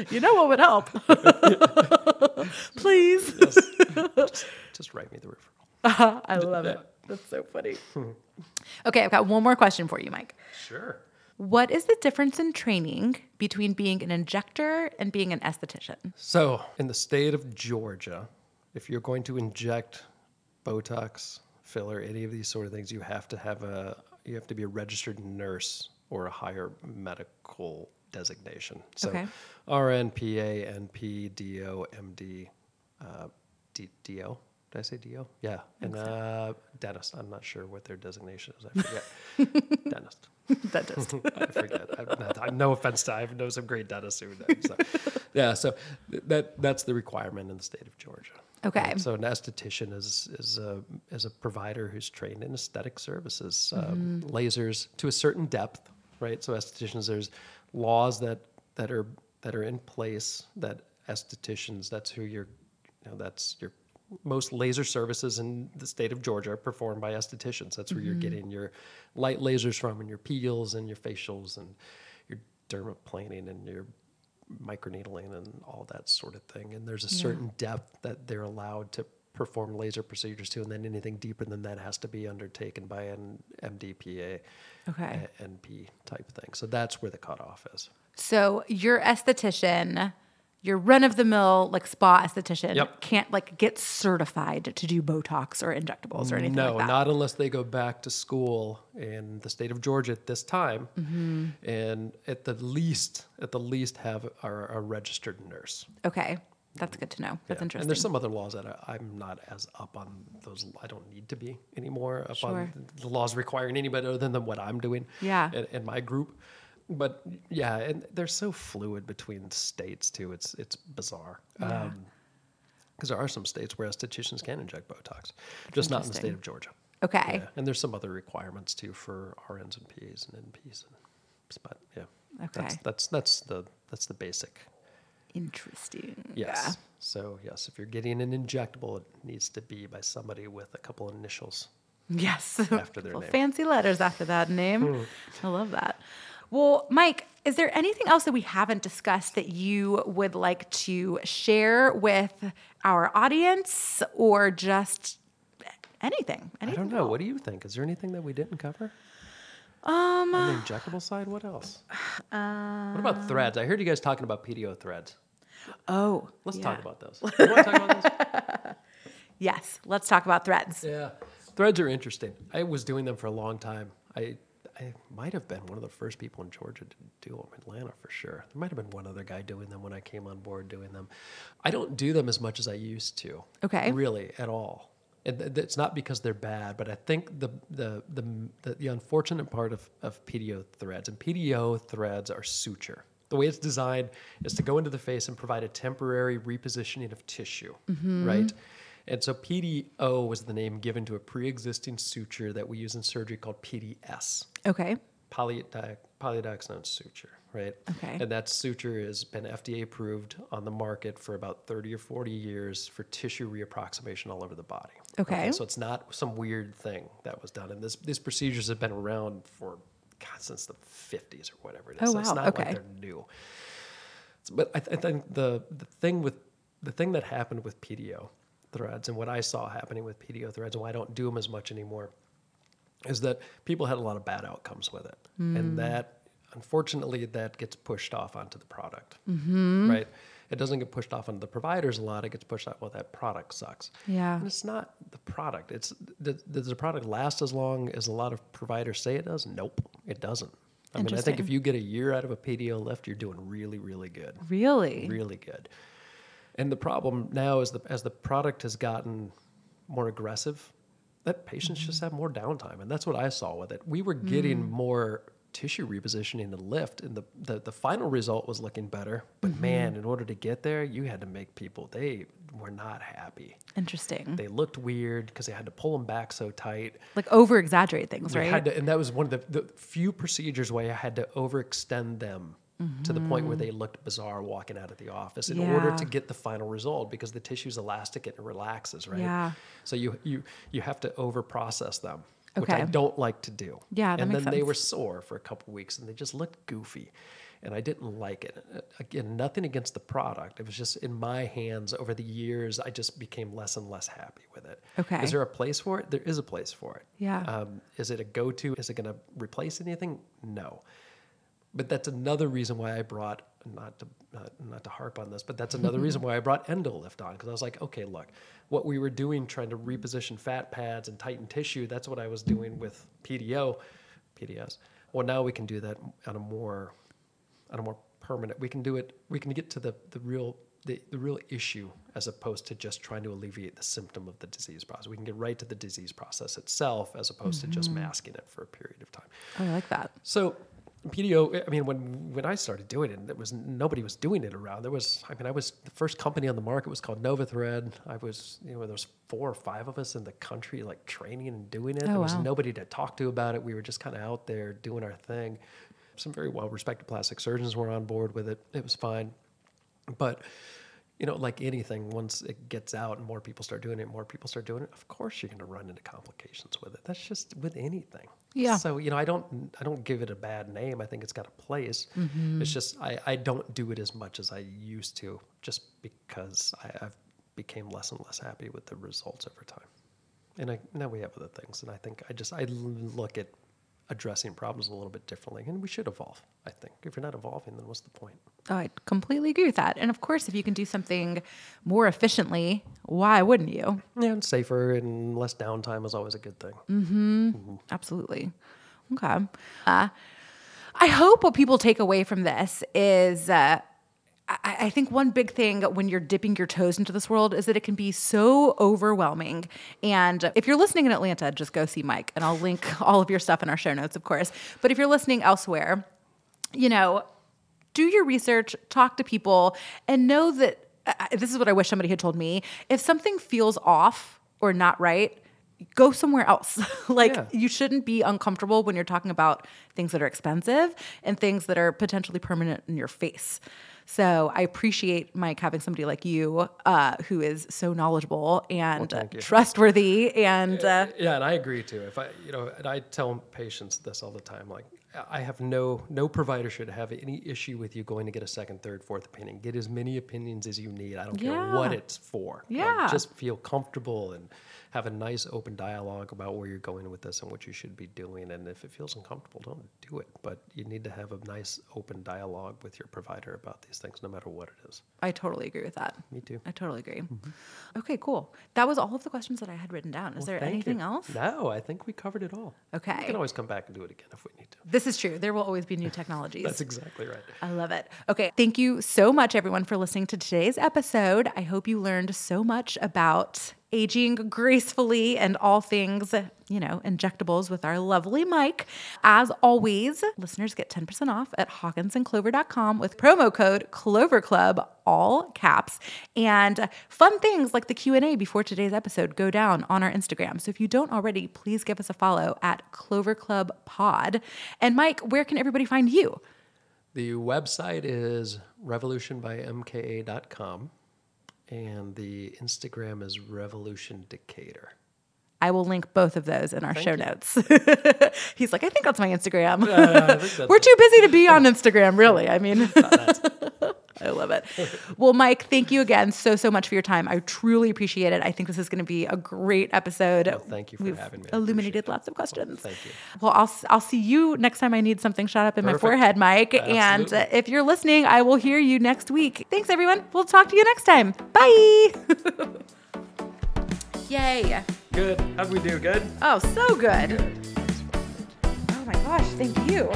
you know what would help? Please. Just, just write me the referral. I love it. That's so funny. Hmm. okay, I've got one more question for you, Mike. Sure. What is the difference in training between being an injector and being an esthetician? So, in the state of Georgia, if you're going to inject Botox, filler, any of these sort of things, you have to have a you have to be a registered nurse or a higher medical designation. So, Okay. RN, PA, NP, DO, MD, uh, D, DO. Did I say DO? Yeah, and uh, dentist. I'm not sure what their designation is. I forget. dentist. Dentist. I forget. I'm not, I'm no offense to I know some great dentists who know. So, yeah, so that that's the requirement in the state of Georgia. Okay. Right? So an esthetician is is a is a provider who's trained in aesthetic services, um, mm-hmm. lasers to a certain depth, right? So estheticians, there's laws that that are that are in place that estheticians. That's who you're, you know, that's your most laser services in the state of Georgia are performed by estheticians. That's where you're mm-hmm. getting your light lasers from, and your peels, and your facials, and your dermaplaning, and your microneedling, and all that sort of thing. And there's a certain depth that they're allowed to perform laser procedures to, and then anything deeper than that has to be undertaken by an MDPA, Okay. a- NP type thing. So that's where the cutoff is. So your esthetician, your run of the mill like spa esthetician Yep. can't like get certified to do Botox or injectables or anything no, like that. not unless they go back to school in the state of Georgia at this time, Mm-hmm. and at the least, at the least, have a, a registered nurse. okay. That's good to know. That's Yeah. interesting. And there's some other laws that I, I'm not as up on those. I don't need to be anymore up Sure. on the laws requiring anybody other than what I'm doing. Yeah. In, in my group, but yeah, and they're so fluid between states too. It's it's bizarre. because um, there are some states where estheticians can inject Botox, just not in the state of Georgia. Okay. Yeah, and there's some other requirements too for RNs and PAs and NPs. And, but yeah, that's Okay. that's that's the that's the basic. Interesting. Yes. So yes, if you're getting an injectable, it needs to be by somebody with a couple initials. Yes. After their name. Fancy letters after that name. Hmm. I love that. Well, Mike, is there anything else that we haven't discussed that you would like to share with our audience or just anything? I don't know. What do you think? Is there anything that we didn't cover? Um, On the injectable side, what else? uh, What about threads? I heard you guys talking about PDO threads. oh, Let's yeah. talk about those. You want to talk about those? Yes, let's talk about threads. Yeah, threads are interesting. I was doing them for a long time. I I might have been one of the first people in Georgia to do them. Atlanta for sure. There might have been one other guy doing them when I came on board doing them. I don't do them as much as I used to. Okay. Really, at all. And th- it's not because they're bad, but I think the the the the, the unfortunate part of, of PDO threads and PDO threads are suture. The way it's designed is to go into the face and provide a temporary repositioning of tissue, mm-hmm. right? And so PDO was the name given to a pre-existing suture that we use in surgery called PDS Okay. polydi- polydioxanone suture, right? Okay. And that suture has been FDA approved on the market for about 30 or 40 years for tissue reapproximation all over the body. Okay. So it's not some weird thing that was done. And this, these procedures have been around for, God, since the 50s or whatever it is. Oh, so it's not Okay. like they're new. But I, th- I think the, the thing with the thing that happened with PDO threads and what I saw happening with PDO threads and why I don't do them as much anymore is that people had a lot of bad outcomes with it, mm. and that unfortunately that gets pushed off onto the product, mm-hmm. right? It doesn't get pushed off onto the providers a lot. It gets pushed off. Well, that product sucks. Yeah. and it's not the product. It's does, does the product last as long as a lot of providers say it does? Nope, it doesn't. I mean, I think if you get a year out of a PDO lift, you're doing really, really good Really? really good. And the problem now is that as the product has gotten more aggressive, that patients just mm-hmm. have more downtime, and that's what I saw with it. We were getting mm. more tissue repositioning and lift, and the, the the final result was looking better. But mm-hmm. man, in order to get there, you had to make people they were not happy. Interesting. They looked weird because they had to pull them back so tight. like over exaggerate things, We right? had to, and that was one of the, the few procedures where I had to overextend them to the point where they looked bizarre walking out of the office in order Mm-hmm. To get the final result because the tissue's elastic and it relaxes, right? Yeah. So you you you have to overprocess them, which I don't like to do. Yeah, and then they were sore for a couple weeks and they just looked goofy. And I didn't like it. Again, nothing against the product. It was just in my hands over the years, I just became less and less happy with it. Okay. Is there a place for it? There is a place for it. Yeah. Um, is it a go to? Is it going to replace anything? No. But that's another reason why I brought not to not, not to harp on this, but that's another reason why I brought Endolift on because I was like, okay, look, what we were doing trying to reposition fat pads and tighten tissue, that's what I was doing with PDO, PDS. Well, now we can do that on a more on a more permanent. We can do it. We can get to the the real the, the real issue as opposed to just trying to alleviate the symptom of the disease process. We can get right to the disease process itself as opposed to just mm-hmm. masking it for a period of time. oh, I like that. So PDO, I mean, when when I started doing it, there was nobody was doing it around. There was, I mean, I was the first company on the market was called NovaThread. I was, you know, there was four or five of us in the country, like training and doing it. Oh, there was wow. nobody to talk to about it. We were just kind of out there doing our thing. Some very well respected plastic surgeons were on board with it. It was fine, but you know, like anything, once it gets out and more people start doing it, more people start doing it. Of course, you're going to run into complications with it. That's just with anything. Yeah. So you know, I don't, I don't give it a bad name. I think it's got a place. Mm-hmm. It's just I, I don't do it as much as I used to, just because I, I've became less and less happy with the results over time. And I, now we have other things, and I think I just I look at addressing problems a little bit differently, and we should evolve. I think if you're not evolving, then what's the point? Oh, I completely agree with that. And of course, if you can do something more efficiently, why wouldn't you? Yeah, and safer and less downtime is always a good thing. mm-hmm Absolutely. Okay. Uh, I hope what people take away from this is. Uh, I I think one big thing when you're dipping your toes into this world is that it can be so overwhelming. And if you're listening in Atlanta, just go see Mike, and I'll link all of your stuff in our show notes, of course. But if you're listening elsewhere, you know, do your research, talk to people, and know that uh, this is what I wish somebody had told me. If something feels off or not right, go somewhere else. like Yeah. you shouldn't be uncomfortable when you're talking about things that are expensive and things that are potentially permanent in your face. So I appreciate Mike having somebody like you uh, who is so knowledgeable and you. trustworthy and uh, Yeah, and I agree too. If I, you know, and I tell patients this all the time. Like, I have no no provider should have any issue with you going to get a second, third, fourth opinion. Get as many opinions as you need. I don't care what it's for. Like, Yeah. just feel comfortable and have a nice open dialogue about where you're going with this and what you should be doing. And if it feels uncomfortable, don't do it. But you need to have a nice open dialogue with your provider about these things, no matter what it is. I totally agree with that. Me too. I totally agree. Mm-hmm. Okay, cool. That was all of the questions that I had written down. Is there anything you. else? No, I think we covered it all. Okay. We can always come back and do it again if we need to. This is true. There will always be new technologies. That's exactly right. I love it. Okay. Thank you so much, everyone, for listening to today's episode. I hope you learned so much about aging gracefully and all things, you know, injectables with our lovely Mike. As always, listeners get 10% off at hawkinsandclover.com with promo code Clover Club, all caps. And fun things like the Q&A before today's episode go down on our Instagram. So if you don't already, please give us a follow at Clover Club Pod. And Mike, where can everybody find you? The website is revolutionbymka.com and the Instagram is Revolution Decatur. I will link both of those in our show you. notes. He's like, I think that's my Instagram. Think that's We're too busy to be on Instagram, really. I mean, I love it. Well, Mike, thank you again so, so much for your time. I truly appreciate it. I think this is going to be a great episode. Well, thank you for We've having me. I illuminated lots of questions. Thank you. Well, I'll, I'll see you next time I need something shot up in my forehead, Mike. And uh, if you're listening, I will hear you next week. Thanks, everyone. We'll talk to you next time. Bye. Yay. Good. How'd we do? Good? Oh, so good. Oh my gosh, thank you.